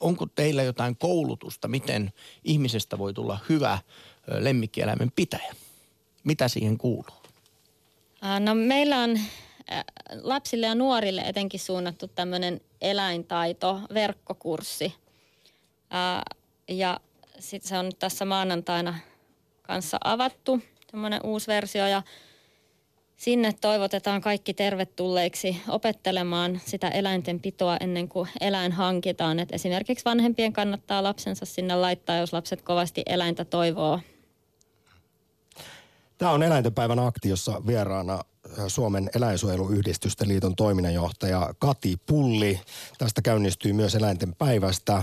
onko teillä jotain koulutusta, miten ihmisestä voi tulla hyvä lemmikkieläimen pitäjä? Mitä siihen kuuluu? No meillä on lapsille ja nuorille etenkin suunnattu tämmöinen eläintaito, verkkokurssi. Ja sitten se on nyt tässä maanantaina kanssa avattu, tämmöinen uusi versio. Ja Sinne toivotetaan kaikki tervetulleiksi opettelemaan sitä eläinten pitoa ennen kuin eläin hankitaan. Et esimerkiksi vanhempien kannattaa lapsensa sinne laittaa, jos lapset kovasti eläintä toivoo. Tämä on eläintenpäivän akti, jossa vieraana äh, Suomen eläinsuojeluyhdistysten liiton toiminnanjohtaja Kati Pulli. Tästä käynnistyy myös eläinten päivästä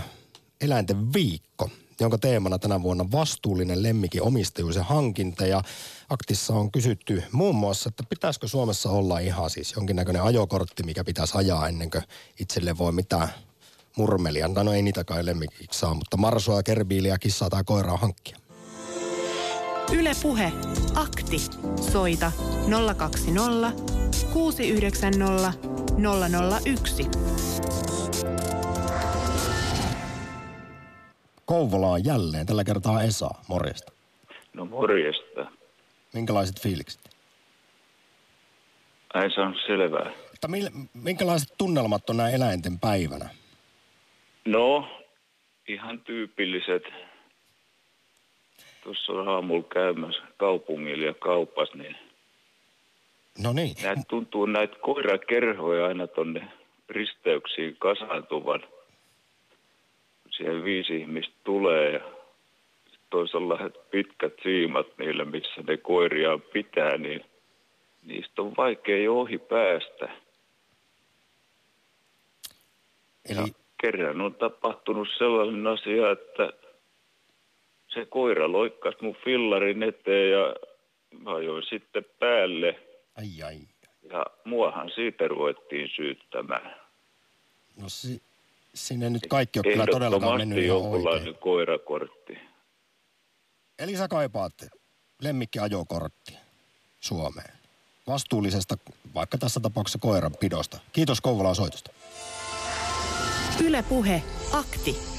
eläinten viikko jonka teemana tänä vuonna vastuullinen lemmikin omistajuus ja hankinta. Ja aktissa on kysytty muun muassa, että pitäisikö Suomessa olla ihan siis jonkinnäköinen ajokortti, mikä pitäisi ajaa ennen kuin itselle voi mitään murmelia. No ei niitä kai lemmikiksi saa, mutta marsua, kerbiiliä, kissaa tai koiraa hankkia. Yle Puhe. Akti. Soita 020 690 001. Kouvolaan jälleen. Tällä kertaa Esa. Morjesta. No morjesta. Minkälaiset fiilikset? Ai se on selvää. Mutta mil, minkälaiset tunnelmat on näin eläinten päivänä? No, ihan tyypilliset. Tuossa on aamulla käymässä kaupungilla ja kaupas, niin No niin. näitä tuntuu näitä koirakerhoja aina tonne risteyksiin kasaantuvan – siihen viisi ihmistä tulee ja toisella pitkät siimat niillä, missä ne koiria pitää, niin niistä on vaikea ohi päästä. Eli... Ja kerran on tapahtunut sellainen asia, että se koira loikkasi mun fillarin eteen ja mä ajoin sitten päälle. Ai ai. Ja muahan siitä ruvettiin syyttämään. No si- Sinne nyt kaikki on kyllä todellakaan mennyt ihan oikein. koirakortti. Eli sä kaipaat lemmikkiajokortti Suomeen. Vastuullisesta, vaikka tässä tapauksessa koiran pidosta. Kiitos Kouvolan soitosta. Yle Puhe. Akti.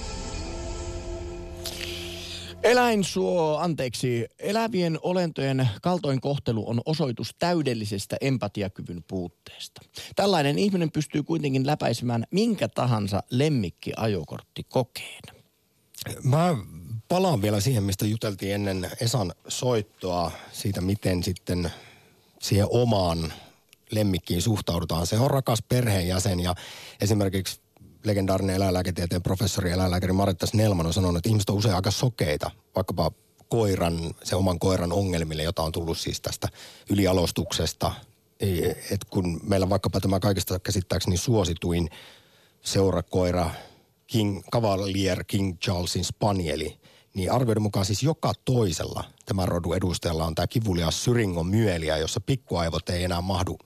Eläinsuo, anteeksi, elävien olentojen kaltoinkohtelu on osoitus täydellisestä empatiakyvyn puutteesta. Tällainen ihminen pystyy kuitenkin läpäisemään minkä tahansa lemmikkiajokortti kokeen. Mä palaan vielä siihen, mistä juteltiin ennen Esan soittoa, siitä miten sitten siihen omaan lemmikkiin suhtaudutaan. Se on rakas perheenjäsen ja esimerkiksi legendaarinen eläinlääketieteen professori eläinlääkäri Maritta Snellman on sanonut, että ihmiset on usein aika sokeita, vaikkapa koiran, se oman koiran ongelmille, jota on tullut siis tästä ylialostuksesta. Et kun meillä vaikkapa tämä kaikista käsittääkseni suosituin seurakoira King, Cavalier King Charlesin Spanieli, niin arvioiden mukaan siis joka toisella tämän rodun edustajalla on tämä kivulias syringon myeliä, jossa pikkuaivot ei enää mahdu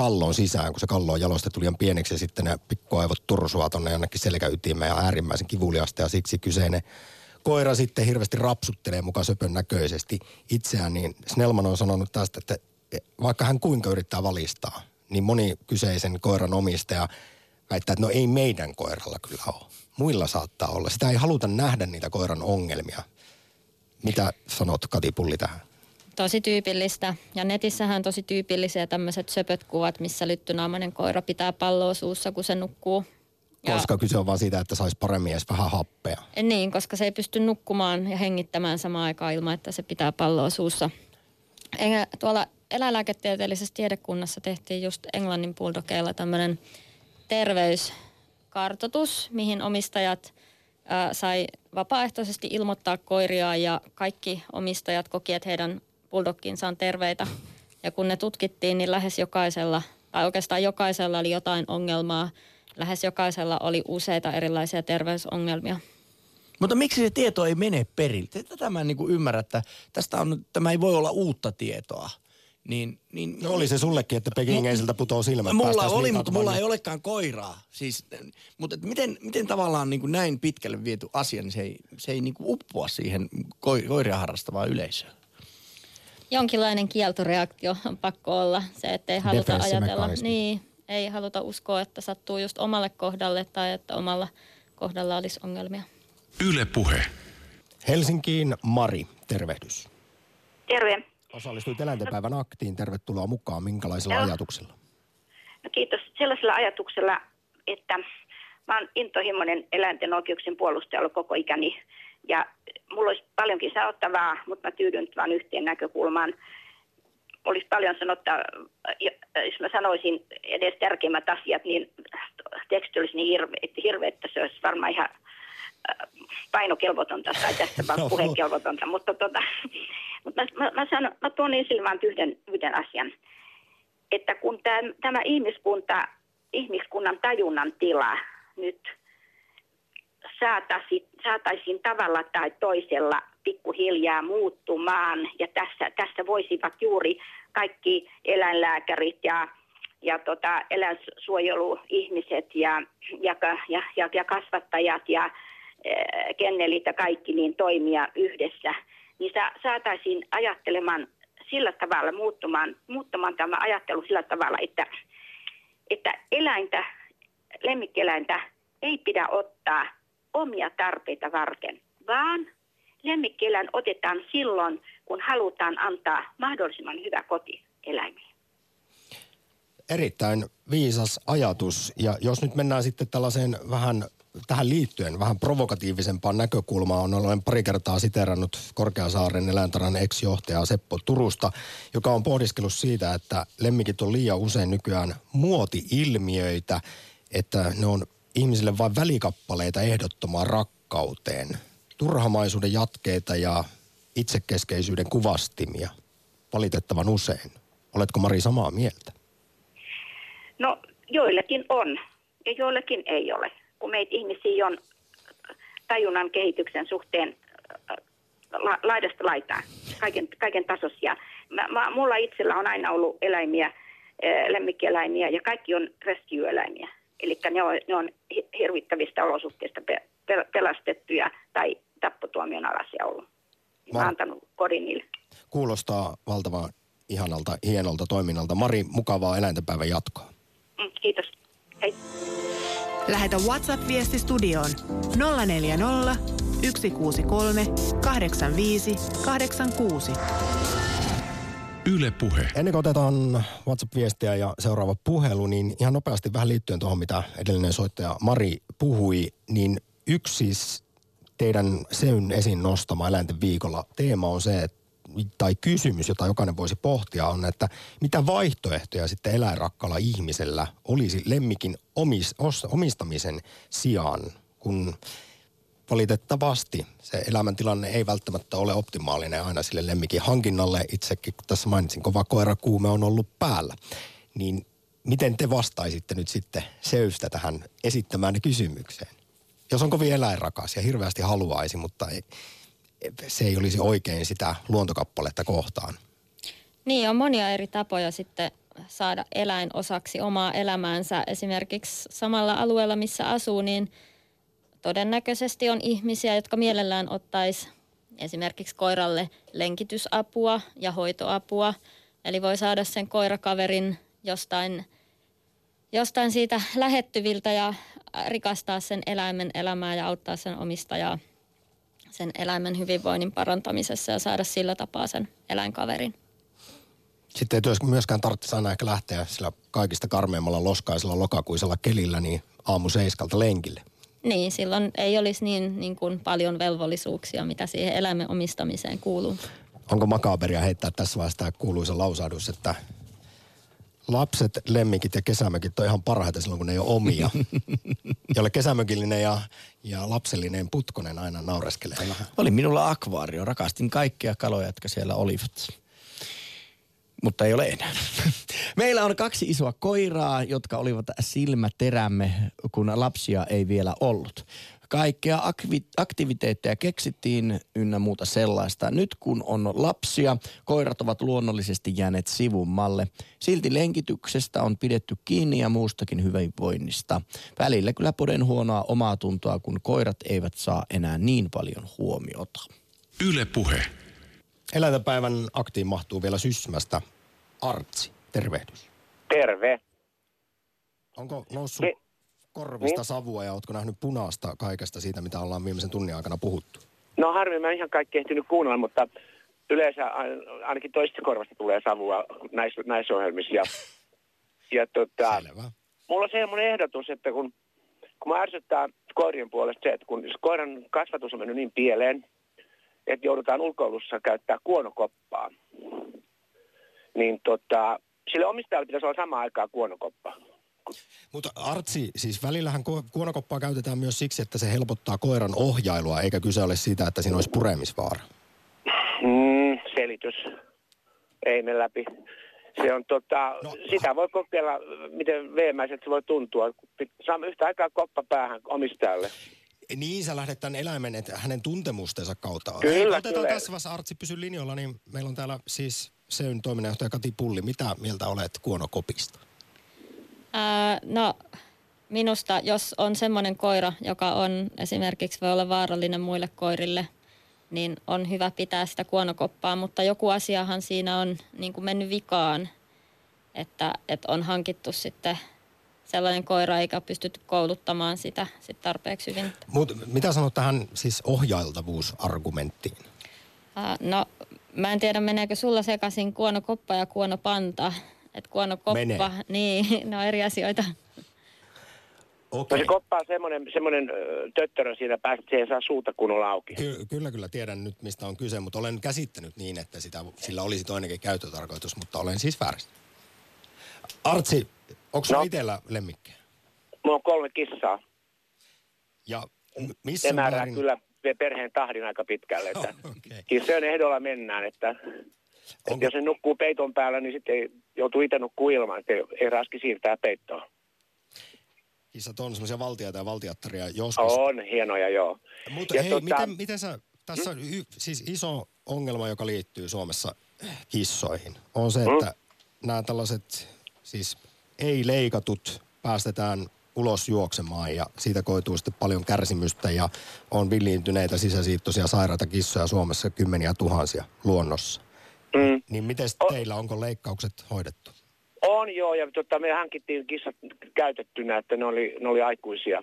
kallon sisään, kun se kallo on jalostettu liian pieneksi ja sitten ne pikkuaivot tursuaa tonne jonnekin selkäytimeen ja äärimmäisen kivuliasta ja siksi kyseinen koira sitten hirveästi rapsuttelee mukaan söpön näköisesti itseään, niin Snellman on sanonut tästä, että vaikka hän kuinka yrittää valistaa, niin moni kyseisen koiran omistaja väittää, että no ei meidän koiralla kyllä ole. Muilla saattaa olla. Sitä ei haluta nähdä niitä koiran ongelmia. Mitä sanot Kati Pulli tähän? Tosi tyypillistä. Ja netissähän on tosi tyypillisiä tämmöiset söpöt kuvat, missä lyttynaamainen koira pitää palloa suussa, kun se nukkuu. Ja- Koska kyse on vaan siitä, että saisi paremmin edes vähän happea. Niin, koska se ei pysty nukkumaan ja hengittämään samaan aikaan ilman, että se pitää palloa suussa. Enkä, tuolla eläinlääketieteellisessä tiedekunnassa tehtiin just Englannin bulldogeilla tämmöinen terveyskartoitus, mihin omistajat ää, sai vapaaehtoisesti ilmoittaa koiria ja kaikki omistajat koki, että heidän bulldogginsa on terveitä. Ja kun ne tutkittiin, niin lähes jokaisella, tai oikeastaan jokaisella oli jotain ongelmaa. Lähes jokaisella oli useita erilaisia terveysongelmia. Mutta miksi se tieto ei mene perille? Tätä mä en niin ymmärrä, että tästä on, tämä ei voi olla uutta tietoa. Niin, niin, No oli se sullekin, että Pekingeisiltä putoo silmät. Mulla oli, mutta mulla ei olekaan koiraa. Siis, mutta et miten, miten tavallaan niin kuin näin pitkälle viety asia, niin se ei, se ei niin kuin uppoa siihen koi, koiria harrastavaan yleisöön. Jonkinlainen kieltoreaktio on pakko olla. Se, että ei haluta ajatella. Niin, ei haluta uskoa, että sattuu just omalle kohdalle tai että omalla kohdalla olisi ongelmia. Yle Puhe. Helsinkiin Mari, tervehdys. Terve. Osallistuit eläintenpäivän aktiin, tervetuloa mukaan. Minkälaisella Joo. ajatuksella? No kiitos sellaisella ajatuksella, että mä oon intohimoinen eläinten oikeuksien puolustaja ollut koko ikäni. Ja mulla olisi paljonkin sanottavaa, mutta mä tyydyn nyt vain yhteen näkökulmaan. Olisi paljon sanottavaa, jos mä sanoisin edes tärkeimmät asiat, niin teksti olisi niin hirveä, hirveä että se olisi varmaan ihan äh, painokelvotonta tai tässä vaan <laughs> No. puhekelvotonta. Mutta, tota, mutta mä, mä, mä, sanon, mä tuon esille vain yhden, yhden asian että kun tämä, tämä ihmiskunta, ihmiskunnan tajunnan tila nyt saataisiin, saataisiin tavalla tai toisella pikkuhiljaa muuttumaan. Ja tässä, tässä voisivat juuri kaikki eläinlääkärit ja, ja tota, eläinsuojeluihmiset ja, ja, ja, ja, ja kasvattajat ja äh, kennelit ja kaikki niin toimia yhdessä, niin sa, saataisiin ajattelemaan sillä tavalla muuttumaan, muuttamaan tämä ajattelu sillä tavalla, että, että eläintä, lemmikkieläintä ei pidä ottaa omia tarpeita varten, vaan lemmikkieläin otetaan silloin, kun halutaan antaa mahdollisimman hyvä koti eläimille. Erittäin viisas ajatus. Ja jos nyt mennään sitten tällaiseen vähän tähän liittyen vähän provokatiivisempaan näkökulmaan. Olen pari kertaa siterannut Korkeasaaren eläintaran ex-johtajaa Seppo Turusta, joka on pohdiskellut siitä, että lemmikit on liian usein nykyään muoti-ilmiöitä, että ne on ihmisille vain välikappaleita ehdottomaan rakkauteen. Turhamaisuuden jatkeita ja itsekeskeisyyden kuvastimia valitettavan usein. Oletko Mari samaa mieltä? No joillekin on ja joillekin ei ole. Kun meitä ihmisiä on tajunnan kehityksen suhteen äh, la, laidasta laitaan, kaiken, kaiken tasoisia. Mä, mä, mulla itsellä on aina ollut eläimiä, äh, lemmikkieläimiä ja kaikki on rescue-eläimiä. Eli ne on, ne on hirvittävistä olosuhteista pe- pel- pelastettuja tai tappotuomion alaisia ollut. Mä antanut kodin niille. Kuulostaa valtavan ihanalta, hienolta toiminnalta. Mari, mukavaa eläintenpäivän jatkoa. Mm, kiitos. Hei. Lähetä WhatsApp-viesti studioon 040 163 85 86. Yle Puhe. Ennen kuin otetaan WhatsApp-viestiä ja seuraava puhelu, niin ihan nopeasti vähän liittyen tuohon, mitä edellinen soittaja Mari puhui, niin yksi siis teidän Seyn esiin nostama eläinten viikolla teema on se, että tai kysymys, jota jokainen voisi pohtia, on, että mitä vaihtoehtoja sitten eläinrakkaalla ihmisellä olisi lemmikin omis, os, omistamisen sijaan, kun valitettavasti se elämäntilanne ei välttämättä ole optimaalinen aina sille lemmikin hankinnalle. Itsekin kun tässä mainitsin, kova koirakuume on ollut päällä. Niin miten te vastaisitte nyt sitten Seystä tähän esittämään kysymykseen? Jos on kovin eläinrakas ja hirveästi haluaisi, mutta ei, se ei olisi oikein sitä luontokappaletta kohtaan. Niin, on monia eri tapoja sitten saada eläin osaksi omaa elämäänsä. Esimerkiksi samalla alueella, missä asuu, niin todennäköisesti on ihmisiä, jotka mielellään ottaisi esimerkiksi koiralle lenkitysapua ja hoitoapua. Eli voi saada sen koirakaverin jostain, jostain siitä lähettyviltä ja rikastaa sen eläimen elämää ja auttaa sen omistajaa sen eläimen hyvinvoinnin parantamisessa ja saada sillä tapaa sen eläinkaverin. Sitten ei myöskään tarvitsisi aina ehkä lähteä sillä kaikista karmeimmalla loskaisella lokakuisella kelillä niin aamu seiskalta lenkille. Niin, silloin ei olisi niin, niin kuin paljon velvollisuuksia, mitä siihen eläimen omistamiseen kuuluu. Onko makaberia heittää tässä vaiheessa tämä kuuluisa lausahdus, että lapset, lemmikit ja kesämökit on ihan parhaita silloin, kun ne ei ole omia. <laughs> Jolle kesämökillinen ja, ja lapsellinen putkonen aina naureskelee. Oli minulla akvaario. Rakastin kaikkia kaloja, jotka siellä olivat. Mutta ei ole enää. <laughs> Meillä on kaksi isoa koiraa, jotka olivat silmäterämme, kun lapsia ei vielä ollut. Kaikkea akvi- aktiviteetteja keksittiin ynnä muuta sellaista. Nyt kun on lapsia, koirat ovat luonnollisesti jääneet sivummalle. Silti lenkityksestä on pidetty kiinni ja muustakin hyvinvoinnista. Välillä kyllä poden huonoa omaa tuntoa, kun koirat eivät saa enää niin paljon huomiota. Yle Puhe. Eläintäpäivän aktiin mahtuu vielä Sysmästä Artsi. Tervehdys. Terve. Onko noussut He- korvista niin? savua ja ootko nähnyt punaista kaikesta siitä, mitä ollaan viimeisen tunnin aikana puhuttu? No harmi, mä en ihan kaikki ehtinyt kuunnella, mutta yleensä ain- ainakin toista korvasta tulee savua näissä, näissä ohjelmissa. Ja, <laughs> ja tota, Selvä. mulla on semmoinen ehdotus, että kun, kun mä ärsyttää koirien puolesta se, että kun koiran kasvatus on mennyt niin pieleen, että joudutaan ulkoilussa käyttää kuonokoppaa, niin tota, sille omistajalla pitäisi olla sama aikaa kuonokoppa. Mutta Artsi, siis välillähän ku- kuonokoppaa käytetään myös siksi, että se helpottaa koiran ohjailua, eikä kyse ole siitä, että siinä olisi puremisvaara. Mm, selitys. Ei me läpi. Se on tota, no. sitä voi kokeilla, miten veemäiset se voi tuntua. Saamme yhtä aikaa koppa päähän omistajalle. Niin, sä lähdet tämän eläimen, että hänen tuntemustensa kautta. Kyllä, Hei, otetaan kyllä. tässä vaiheessa Artsi pysy linjoilla, niin meillä on täällä siis Seyn toiminnanjohtaja Kati Pulli. Mitä mieltä olet kuonokopista? Ää, no, minusta jos on semmoinen koira, joka on esimerkiksi voi olla vaarallinen muille koirille, niin on hyvä pitää sitä kuonokoppaa, mutta joku asiahan siinä on niin kuin mennyt vikaan, että, että on hankittu sitten sellainen koira eikä pystytty kouluttamaan sitä sit tarpeeksi hyvin. Mut mitä sanot tähän siis ohjailtavuusargumenttiin? Ää, no, mä en tiedä meneekö sulla sekaisin kuonokoppa ja kuonopanta. että kuonokoppa, Menee. niin, <laughs> ne on eri asioita. No Okei. se koppa on semmoinen, semmoinen töttörö siinä päästä, että se ei saa suuta kunnolla auki. Ky- kyllä, kyllä tiedän nyt, mistä on kyse, mutta olen käsittänyt niin, että sitä, sillä olisi toinenkin käyttötarkoitus, mutta olen siis väärässä. Artsi, onko No. itsellä lemmikkejä? Mulla on kolme kissaa. Ja missä Se määrää määrin... kyllä perheen tahdin aika pitkälle. Että <laughs> Okei. kissojen ehdolla mennään, että, että Onko- jos ne nukkuu peiton päällä, niin sitten ei, joutuu itse nukkuu ilman, että ei, raski siirtää peittoa. Kissat on semmoisia valtiaita ja valtiattaria joskus. On hienoja, joo. Mutta Ja hei, tota- miten, miten sä, tässä on y, siis iso ongelma, joka liittyy Suomessa kissoihin, on se, Mm. että nämä tällaiset siis ei leikatut päästetään ulos juoksemaan ja siitä koituu sitten paljon kärsimystä ja on villiintyneitä sisäsiittoisia sairaita kissoja Suomessa kymmeniä tuhansia luonnossa. Mm. Niin miten teillä, onko leikkaukset hoidettu? On joo, ja tota, me hankittiin kissat käytettynä, että ne oli, ne oli aikuisia.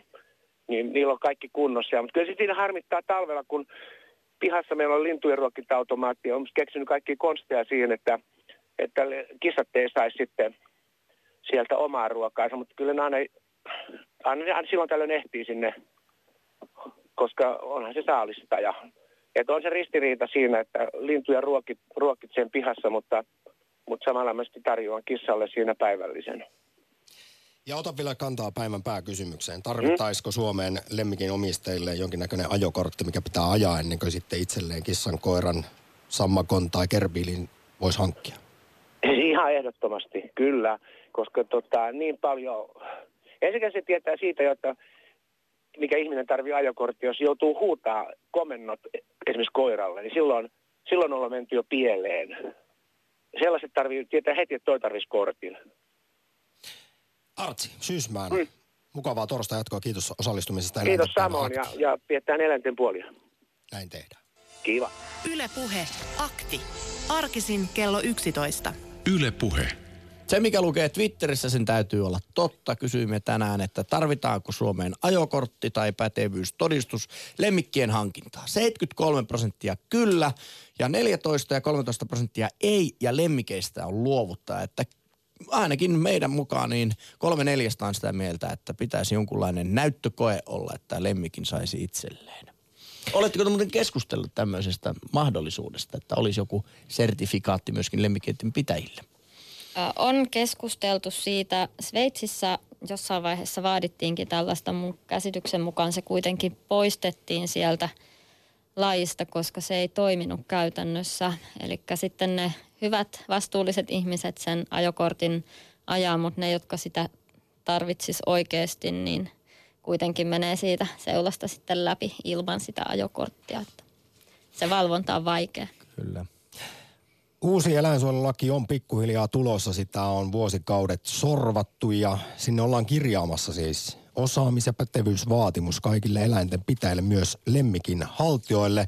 Niin niillä on kaikki kunnossa. Mutta kyllä se siinä harmittaa talvella, kun pihassa meillä on lintujen ruokkinta-automaatti. On keksinyt kaikki konsteja siihen, että, että kissat ei saisi sitten sieltä omaa ruokaansa. Mutta kyllä ne aina, aina, aina silloin tällöin ehtii sinne, koska onhan se saalista. Ja, että on se ristiriita siinä, että lintuja ruokit, ruokit sen pihassa, mutta, mutta samalla mä sitten tarjoan kissalle siinä päivällisen. Ja ota vielä kantaa päivän pääkysymykseen. Tarvittaisiko Suomeen lemmikin omistajille jonkinnäköinen ajokortti, mikä pitää ajaa ennen kuin sitten itselleen kissan, koiran, sammakon tai kerbiilin voisi hankkia? Ihan ehdottomasti, kyllä, koska tota, niin paljon, ensinnäkin se tietää siitä, että mikä ihminen tarvii ajokortti, jos joutuu huutaa komennot esimerkiksi koiralle, niin silloin, silloin ollaan menty jo pieleen. Sellaiset tarvii tietää heti, että toi tarvitsisi kortin. Artsi Syysmään, mm. mukavaa torstai jatkoa. Kiitos osallistumisesta. Kiitos samoin ja, ja pidetään eläinten puolia. Näin tehdään. Kiva. Yle Puhe. Akti. Arkisin kello 11. Yle Puhe. Se, mikä lukee Twitterissä, sen täytyy olla totta. Kysyimme tänään, että tarvitaanko Suomeen ajokortti tai pätevyystodistus lemmikkien hankintaa. 73 prosenttia kyllä ja 14 ja 13 prosenttia ei ja lemmikeistä on luovuttaa. Että ainakin meidän mukaan niin kolme neljästä on sitä mieltä, että pitäisi jonkunlainen näyttökoe olla, että lemmikin saisi itselleen. Oletteko te muuten keskustellut tämmöisestä mahdollisuudesta, että olisi joku sertifikaatti myöskin lemmikeiden pitäjille? On keskusteltu siitä. Sveitsissä jossain vaiheessa vaadittiinkin tällaista. Mun käsityksen mukaan se kuitenkin poistettiin sieltä laista, koska se ei toiminut käytännössä. Eli sitten ne hyvät vastuulliset ihmiset sen ajokortin ajaa, mutta ne, jotka sitä tarvitsis oikeasti, niin kuitenkin menee siitä seulasta sitten läpi ilman sitä ajokorttia. Että se valvonta on vaikea. Kyllä. Uusi eläinsuojelulaki on pikkuhiljaa tulossa. Sitä on vuosikaudet sorvattu ja sinne ollaan kirjaamassa siis osaamis- ja pätevyysvaatimus kaikille eläinten pitäjille, myös lemmikin haltioille.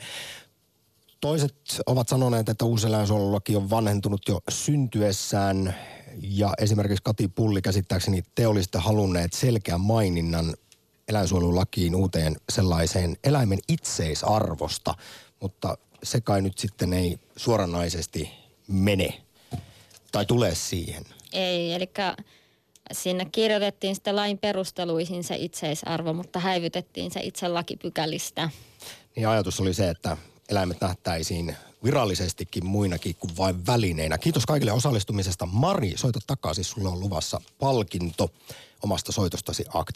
Toiset ovat sanoneet, että uusi eläinsuojelulaki on vanhentunut jo syntyessään ja esimerkiksi Kati Pulli käsittääkseni te olisitte halunneet selkeän maininnan eläinsuojelulakiin uuteen sellaiseen eläimen itseisarvosta, mutta se kai nyt sitten ei suoranaisesti mene tai tule siihen. Ei, eli sinne kirjoitettiin sitten lain perusteluihin se itseisarvo, mutta häivytettiin se itse lakipykälistä. Niin ajatus oli se, että eläimet nähtäisiin virallisestikin muinakin kuin vain välineinä. Kiitos kaikille osallistumisesta. Mari, soita takaisin. Sulle on luvassa palkinto omasta soitostasi akti.